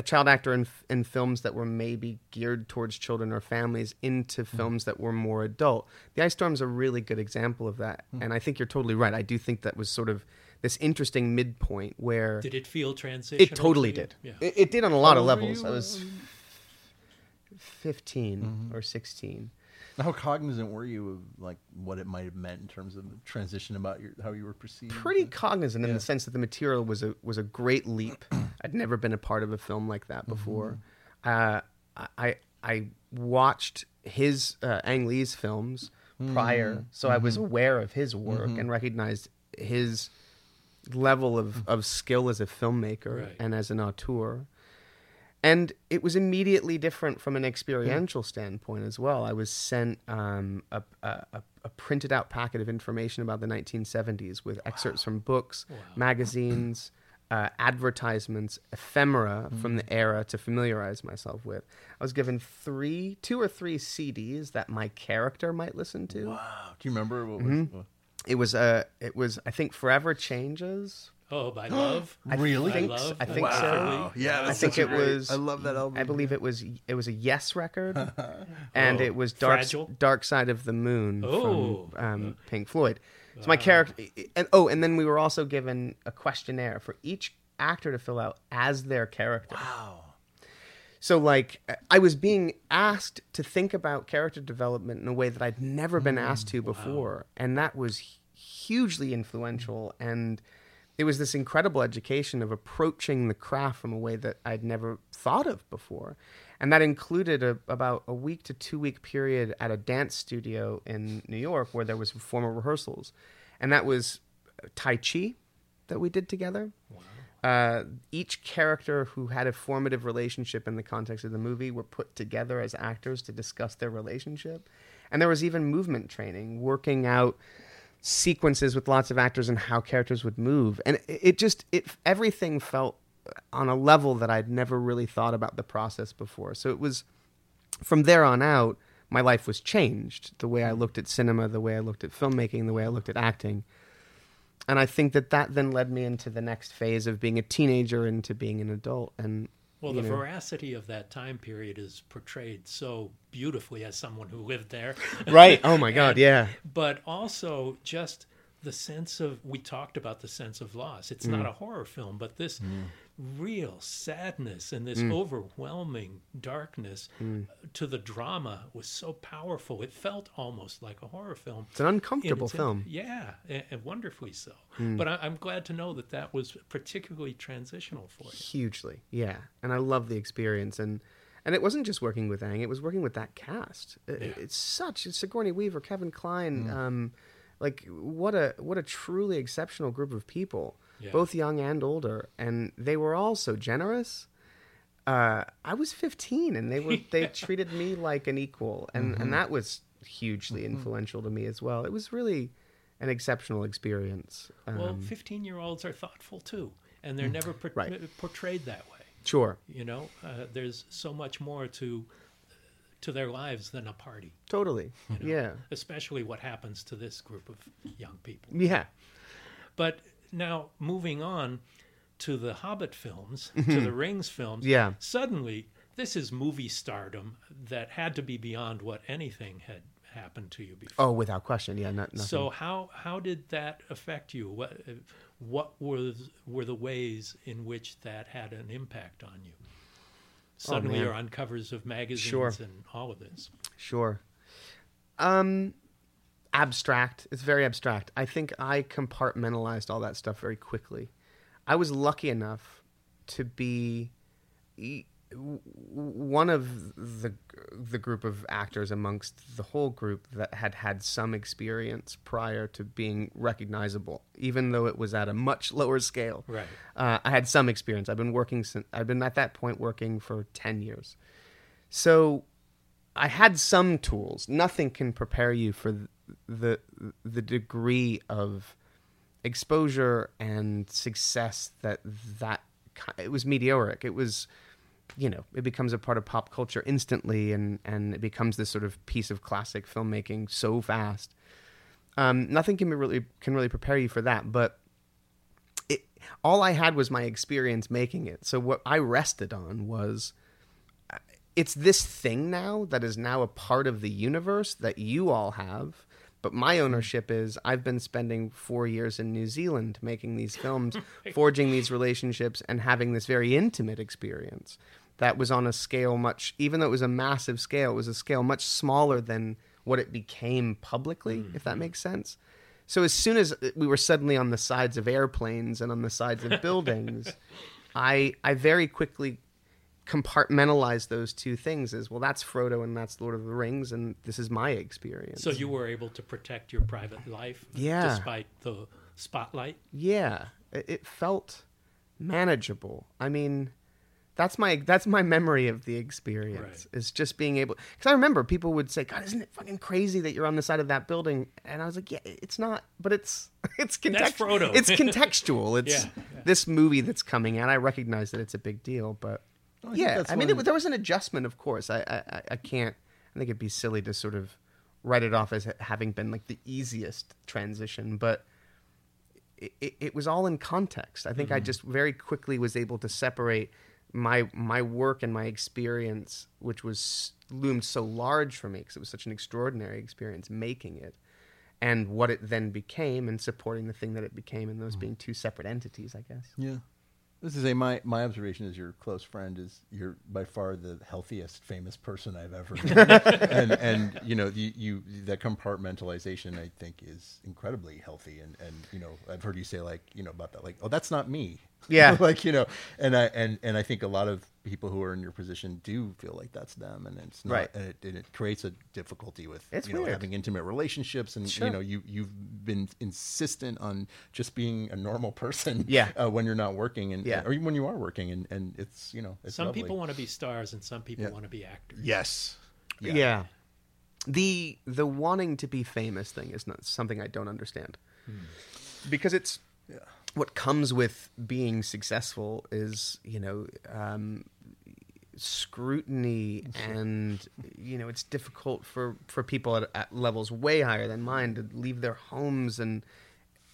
a child actor in, in films that were maybe geared towards children or families into films that were more adult. The Ice Storm's a really good example of that. And I think you're totally right. I do think that was sort of this interesting midpoint where Did it feel transitional? it totally to did. Yeah. It, it did on a lot How of levels. you, I was 15 Mm-hmm. or 16. How cognizant were you of like what it might have meant in terms of the transition about your how you were perceived? pretty cognizant in the sense that the material was a was a great leap. I'd never been a part of a film like that Mm-hmm. before. Uh, I I watched his uh, Ang Lee's films Mm-hmm. prior, so I was aware of his work and recognized his level of, of skill as a filmmaker Right. and as an auteur. And it was immediately different from an experiential standpoint as well. I was sent um, a, a, a- a printed out packet of information about the 1970s with excerpts from books, magazines, uh, advertisements, ephemera from the era to familiarize myself with. I was given three, two or three CDs that my character might listen to. Wow. Do you remember what was? Mm-hmm. It was uh, it was I think Forever Changes. Oh, by love. I Really? think, By love. I think Wow. so. Yeah, I think such it great- was. I love that album. I believe it was. It was a Yes record, and Oh, it was Dark Fragile? Dark Side of the Moon Oh. from um, Pink Floyd. So my character, and oh, and then we were also given a questionnaire for each actor to fill out as their character. Wow. So like I was being asked to think about character development in a way that I'd never been asked to before, and that was hugely influential and it was this incredible education of approaching the craft from a way that I'd never thought of before. And that included a, about a week to two week period at a dance studio in New York where there was formal rehearsals. And that was Tai Chi that we did together. Uh, each character who had a formative relationship in the context of the movie were put together as actors to discuss their relationship. And there was even movement training, working out sequences with lots of actors and how characters would move. And it, just, it everything felt on a level that I'd never really thought about the process before. So it was from there on out, my life was changed. The way I mm. looked at cinema, the way I looked at filmmaking, the way I looked at acting and I think that that then led me into the next phase of being a teenager into being an adult. And Well, the know, veracity of that time period is portrayed so beautifully as someone who lived there. right? Oh my God, And- yeah, But also just the sense of we talked about the sense of loss. It's not mm. a horror film, but this mm. Real sadness and this overwhelming darkness uh, to the drama was so powerful. It felt almost like a horror film. it's an uncomfortable its- film. Yeah, and, and wonderfully so. But I, I'm glad to know that that was particularly transitional for you. Hugely, yeah. And I love the experience. And and it wasn't just working with Ang; it was working with that cast. It- It's such it's Sigourney Weaver, Kevin Kline. Um, like what a what a truly exceptional group of people, Yeah. both young and older, and they were all so generous. Uh, I was 15, and they were they treated me like an equal, and and that was hugely influential to me as well. It was really an exceptional experience. Well, Um, 15 year olds are thoughtful too, and they're never por- Right. portrayed that way. sure, You know, uh, there's so much more to to their lives than a party, totally, yeah, especially what happens to this group of young people. yeah. But now moving on to the Hobbit films, to the Rings films, Mm-hmm. Yeah. suddenly this is movie stardom that had to be beyond what anything had happened to you before. Oh, without question, yeah. Not, nothing. So how how did that affect you? What what was were the ways in which that had an impact on you? Suddenly man. you're on covers of magazines Sure. and all of this. Sure. Um, abstract. It's very abstract. I think I compartmentalized all that stuff very quickly. I was lucky enough to be one of the the group of actors amongst the whole group that had had some experience prior to being recognizable, even though it was at a much lower scale. Right. Uh, I had some experience. I've been working since I've been at that point working for ten years. So I had some tools. Nothing can prepare you for the the degree of exposure and success that that it was meteoric. It was you know, it becomes a part of pop culture instantly and and it becomes this sort of piece of classic filmmaking so fast. Um, nothing can really can really prepare you for that, but it, all I had was my experience making it. So what I rested on was it's this thing now that is now a part of the universe that you all have. But my ownership is I've been spending four years in New Zealand making these films, forging these relationships, and having this very intimate experience that was on a scale much, even though it was a massive scale, it was a scale much smaller than what it became publicly, if that mm-hmm. makes sense. So as soon as we were suddenly on the sides of airplanes and on the sides of buildings, I I very quickly compartmentalize those two things as well that's Frodo and that's Lord of the Rings and this is my experience. So you were able to protect your private life Yeah. despite the spotlight? yeah, it, it felt manageable. I mean, that's my that's my memory of the experience Right. is just being able because I remember people would say, "God, isn't it fucking crazy that you're on the side of that building?" And I was like, "Yeah, it's not, but it's it's contextual. Frodo. It's contextual. It's Yeah, yeah. this movie that's coming out. I recognize that it's a big deal, but I yeah, I mean, it, there was an adjustment, of course. I, I I- can't. I think it'd be silly to sort of write it off as having been like the easiest transition, but it, it, it was all in context. I think I just very quickly was able to separate my my work and my experience, which was loomed so large for me because it was such an extraordinary experience making it, and what it then became, and supporting the thing that it became, and those being two separate entities, I guess. Yeah. This is a my my observation as your close friend is you're by far the healthiest famous person I've ever met. and and you know you, you that compartmentalization I think is incredibly healthy and and you know I've heard you say like you know about that like oh that's not me Yeah. like you know and I and and I think a lot of people who are in your position do feel like that's them and it's not Right. and it, and it creates a difficulty with It's you know weird. having intimate relationships and Sure. you know you you've been insistent on just being a normal person Yeah. uh, when you're not working and Yeah. or even when you are working and and it's you know it's Some lovely. people want to be stars and some people Yeah. want to be actors. yes Yeah. The the wanting to be famous thing is not something I don't understand. Because it's what comes with being successful is, you know, um, scrutiny and you know it's difficult for for people at, at levels way higher than mine to leave their homes and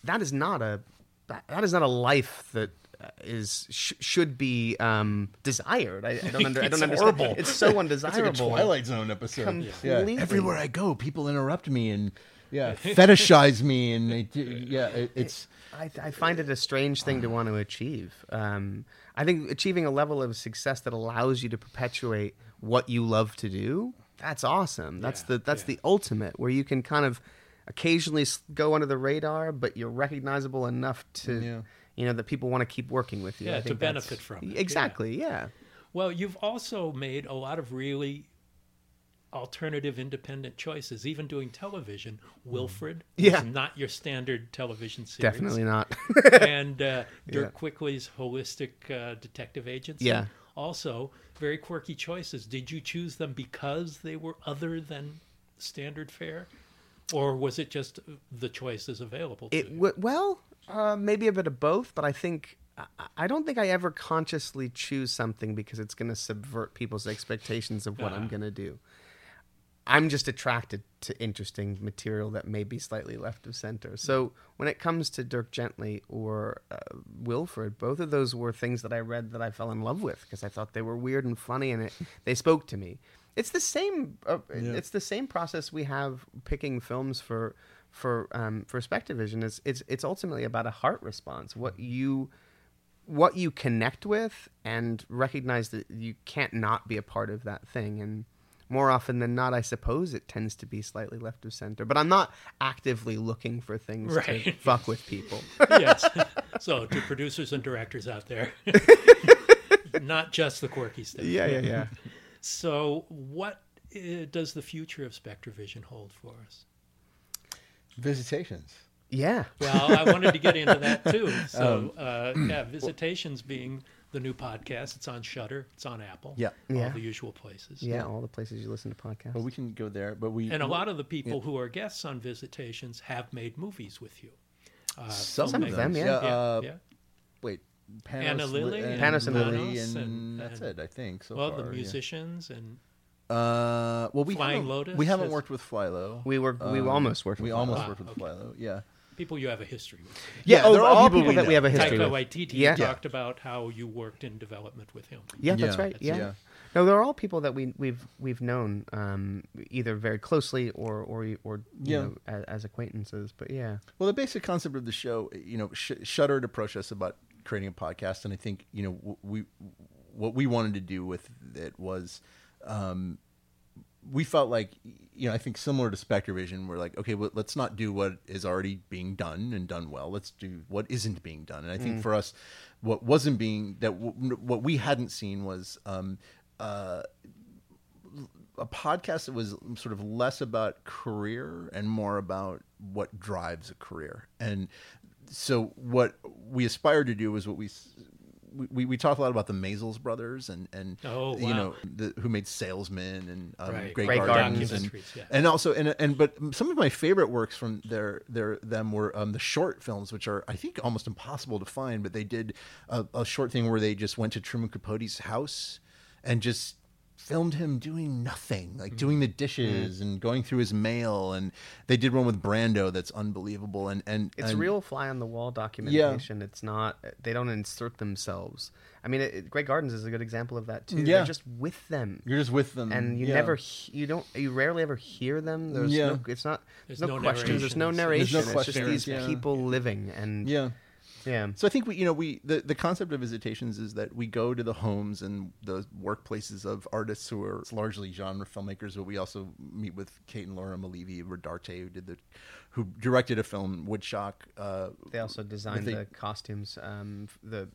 that is not a that, that is not a life that uh, sh- should be um, desired. I, I don't under, I don't It's understand. horrible. It's so it's undesirable. like a Twilight Zone episode. Completely. Yeah. Everywhere I go, people interrupt me and yeah, fetishize me and they do, yeah, it, it's I, I find it a strange thing to want to achieve. Um, I think achieving a level of success that allows you to perpetuate what you love to do, that's awesome. That's Yeah, the that's yeah. the ultimate where you can kind of occasionally go under the radar, but you're recognizable enough to Yeah. you know that people want to keep working with you. Yeah, I to think that's- benefit from it, yeah. Exactly. Yeah. Well, you've also made a lot of really alternative independent choices, even doing television. Wilfred Yeah. is not your standard television series. Definitely not. and uh, Dirk Yeah. Quickly's holistic uh, detective agency. Yeah. Also, very quirky choices. Did you choose them because they were other than standard fare? Or was it just the choices available to It you? w- well, uh, maybe a bit of both, but I think I- don't think I ever consciously choose something because it's going to subvert people's expectations of what I'm Ah. going to do. I'm just attracted to interesting material that may be slightly left of center. So when it comes to Dirk Gently or uh, Wilfred, both of those were things that I read that I fell in love with because I thought they were weird and funny and it, they spoke to me. It's the same. Uh, It's the same process we have picking films for for um, for SpectreVision. It's it's it's ultimately about a heart response. What you what you connect with and recognize that you can't not be a part of that thing and more often than not i suppose it tends to be slightly left of center but i'm not actively looking for things to fuck with people yes. So, to producers and directors out there, not just the quirky stuff. yeah yeah yeah So, what uh, does the future of SpectreVision hold for us? visitations. yeah Well, I wanted to get into that too. Um, So, uh, yeah, Visitations being the new podcast. It's on Shudder. It's on Apple. Yeah. all Yeah. the usual places. yeah all the places you listen to podcasts Well, we can go there, but we And a lot of the people who are guests on Visitations have made movies with you. Uh, some, Some of them, yeah. Yeah, yeah, uh, yeah. Wait, Panos, Ana Lily and, and Panos and Lily, Manos and, and- that's and- it. I think so Well, far. the yeah. musicians and Uh, well, we Flying haven't, Lotus We haven't has- worked with FlyLo. we were we Um, almost worked We with almost Wow, worked with okay. FlyLo. Yeah. People you have a history with. yeah, Yeah, they're all all people people we that we have a history Taika with Waititi Yeah. talked about how you worked in development with him. Yeah, that's right. that's- Yeah. yeah. No, they're all people that we we've we've known um, either very closely or or or you Yeah. know as, as acquaintances. But yeah, Well, the basic concept of the show, you know, Sh- Shudder had approached us about creating a podcast, and I think you know w- we what we wanted to do with it was. Um, we felt like you know I think similar to SpectreVision, we're like okay, well, let's not do what is already being done and done well. Let's do what isn't being done. And I think for us, what wasn't being that w- what we hadn't seen was um, uh, a podcast that was sort of less about career and more about what drives a career. And so what we aspired to do was what we we, we talked a lot about the Maysles brothers and and Oh, you know the, who made Salesman and um, Right. Great, Grey Gardens, Gardens. and, yeah. and also and and but some of my favorite works from their their them were um, the short films, which are I think almost impossible to find. But they did a, a short thing where they just went to Truman Capote's house and just filmed him doing nothing, like mm-hmm. doing the mm-hmm. dishes and going through his mail. And they did one with Brando that's unbelievable. And and It's and- real fly on the wall documentation. It's not. They don't insert themselves. I mean, it, it- Grey Gardens is a good example of that too. Mm, yeah. They're just with them, You're just with them, and you Yeah. never, he- you don't, you rarely ever hear them. There's Yeah. no, it's not. There's, There's no, no questions. There's no narration. narration. There's no it's just these yeah. people living, and Yeah. Yeah. So I think we, you know, we the, the concept of visitations is that we go to the homes and the workplaces of artists who are largely genre filmmakers, but we also meet with Kate and Laura Mulleavy Rodarte, who did the, who directed a film Woodshock. Uh, They also designed they- the costumes, um, the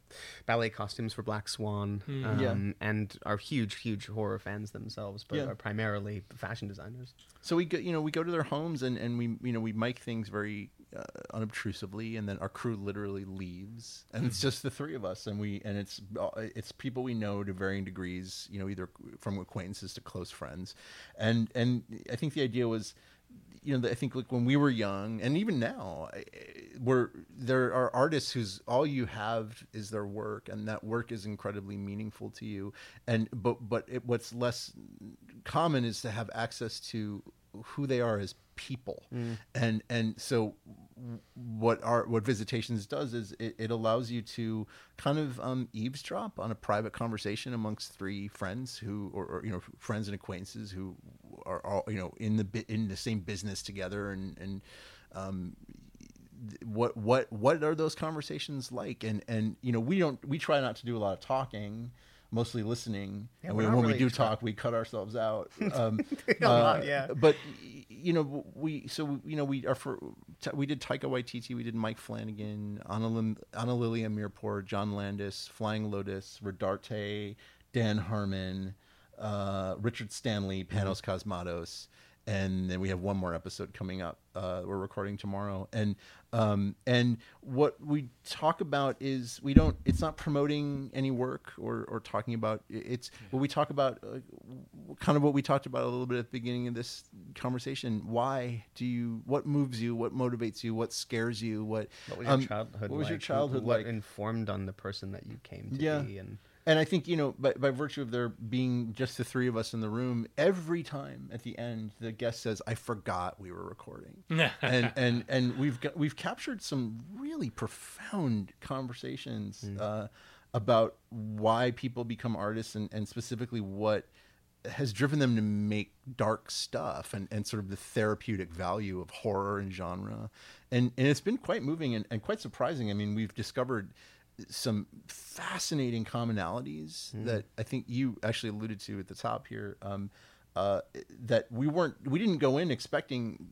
ballet costumes for Black Swan, um, Hmm. Yeah. and are huge, huge horror fans themselves, but Yeah. are primarily fashion designers. So we go, you know, we go to their homes and, and we, you know, we mic things very uh, unobtrusively, and then our crew literally leaves, and it's just the three of us, and we, and it's uh, it's people we know to varying degrees, you know, either from acquaintances to close friends, and and I think the idea was. You know, I think like when we were young, and even now, we're there are artists whose all you have is their work, and that work is incredibly meaningful to you. And but but it, what's less common is to have access to who they are as people. And and so what our what visitations does is it, it allows you to kind of um, eavesdrop on a private conversation amongst three friends who or, or you know friends and acquaintances who are all you know in the in the same business together. And and um, what what what are those conversations like? And and you know we don't we try not to do a lot of talking mostly listening. Yeah, and we're when, when we do try- talk we cut ourselves out. Um lot, yeah. but you know we so you know we are for we did Taika Waititi we did Mike Flanagan Anna, Lim, Ana Lily Amirpour John Landis Flying Lotus Rodarte Dan Harmon uh, Richard Stanley Panos Cosmatos and then we have one more episode coming up. Uh, we're recording tomorrow, and um, and what we talk about is we don't. It's not promoting any work or or talking about. It's what we talk about. Uh, kind of what we talked about a little bit at the beginning of this conversation. Why do you? What moves you? What motivates you? What scares you? What What was your um, childhood? What was your like? childhood What like? informed on the person that you came to Yeah. be? And And I think you know, by, by virtue of there being just the three of us in the room, every time at the end the guest says, "I forgot we were recording," and and and we've got, we've captured some really profound conversations uh, about why people become artists and, and specifically what has driven them to make dark stuff and, and sort of the therapeutic value of horror and genre. And, and it's been quite moving and, and quite surprising. I mean, we've discovered some fascinating commonalities that I think you actually alluded to at the top here. Um, uh, that we weren't, we didn't go in expecting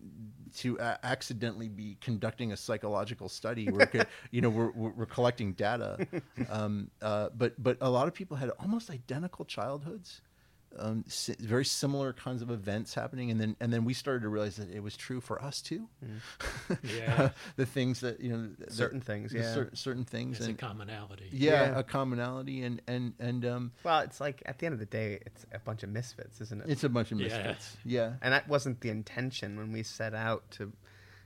to a- accidentally be conducting a psychological study. We're, you know, we're, we're, we're collecting data, um, uh, but but a lot of people had almost identical childhoods um, si- very similar kinds of events happening, and then and then we started to realize that it was true for us too. Yeah. the things that you know, the- Certain things, yeah. cer- certain things, It's a and commonality. yeah, Yeah. a commonality, and and and um, well, it's like at the end of the day, it's a bunch of misfits, isn't it? it's a bunch of Yeah. misfits. Yeah, and that wasn't the intention when we set out to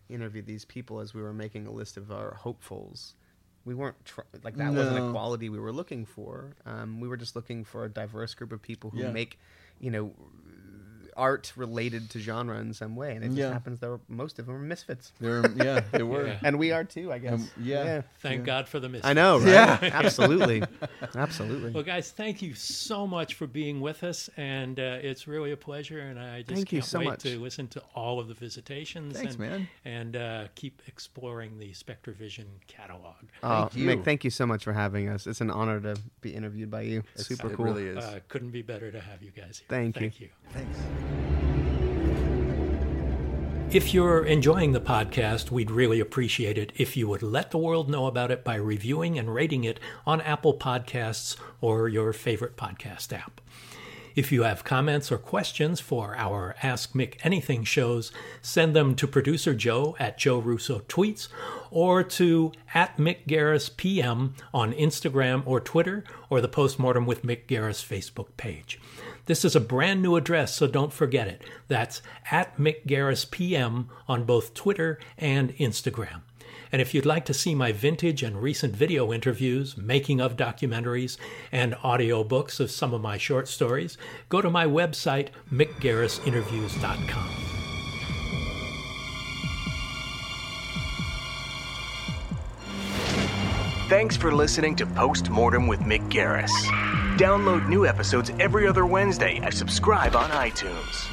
interview these people as we were making a list of our hopefuls we weren't tr- like that wasn't a quality we were looking for um, we were just looking for a diverse group of people who Yeah. make you know art related to genre in some way and it just Yeah. happens that most of them are misfits They're, yeah, they were. Yeah. and we are too i guess Um, yeah. Thank God for the misfits. i know right? Yeah. absolutely absolutely Well, guys, thank you so much for being with us, and uh, it's really a pleasure. And I just Thank you can't so wait much. to listen to all of the visitations. Thanks, and, man. And uh, keep exploring the SpectreVision catalog. Oh, Thank you. Mick, thank you so much for having us. It's an honor to be interviewed by you. Super it cool. really is. Uh, couldn't be better to have you guys here. Thank you. Thank you. Thanks. If you're enjoying the podcast, we'd really appreciate it if you would let the world know about it by reviewing and rating it on Apple Podcasts or your favorite podcast app. If you have comments or questions for our Ask Mick Anything shows, send them to producer Joe at Joe Russo Tweets or to at Mick Garris PM on Instagram or Twitter or the Postmortem with Mick Garris Facebook page. This is a brand new address, so don't forget it. That's at Mick Garris PM on both Twitter and Instagram. And if you'd like to see my vintage and recent video interviews, making of documentaries, and audiobooks of some of my short stories, go to my website, mickgarrisinterviews.com. Thanks for listening to Postmortem with Mick Garris. Download new episodes every other Wednesday and subscribe on iTunes.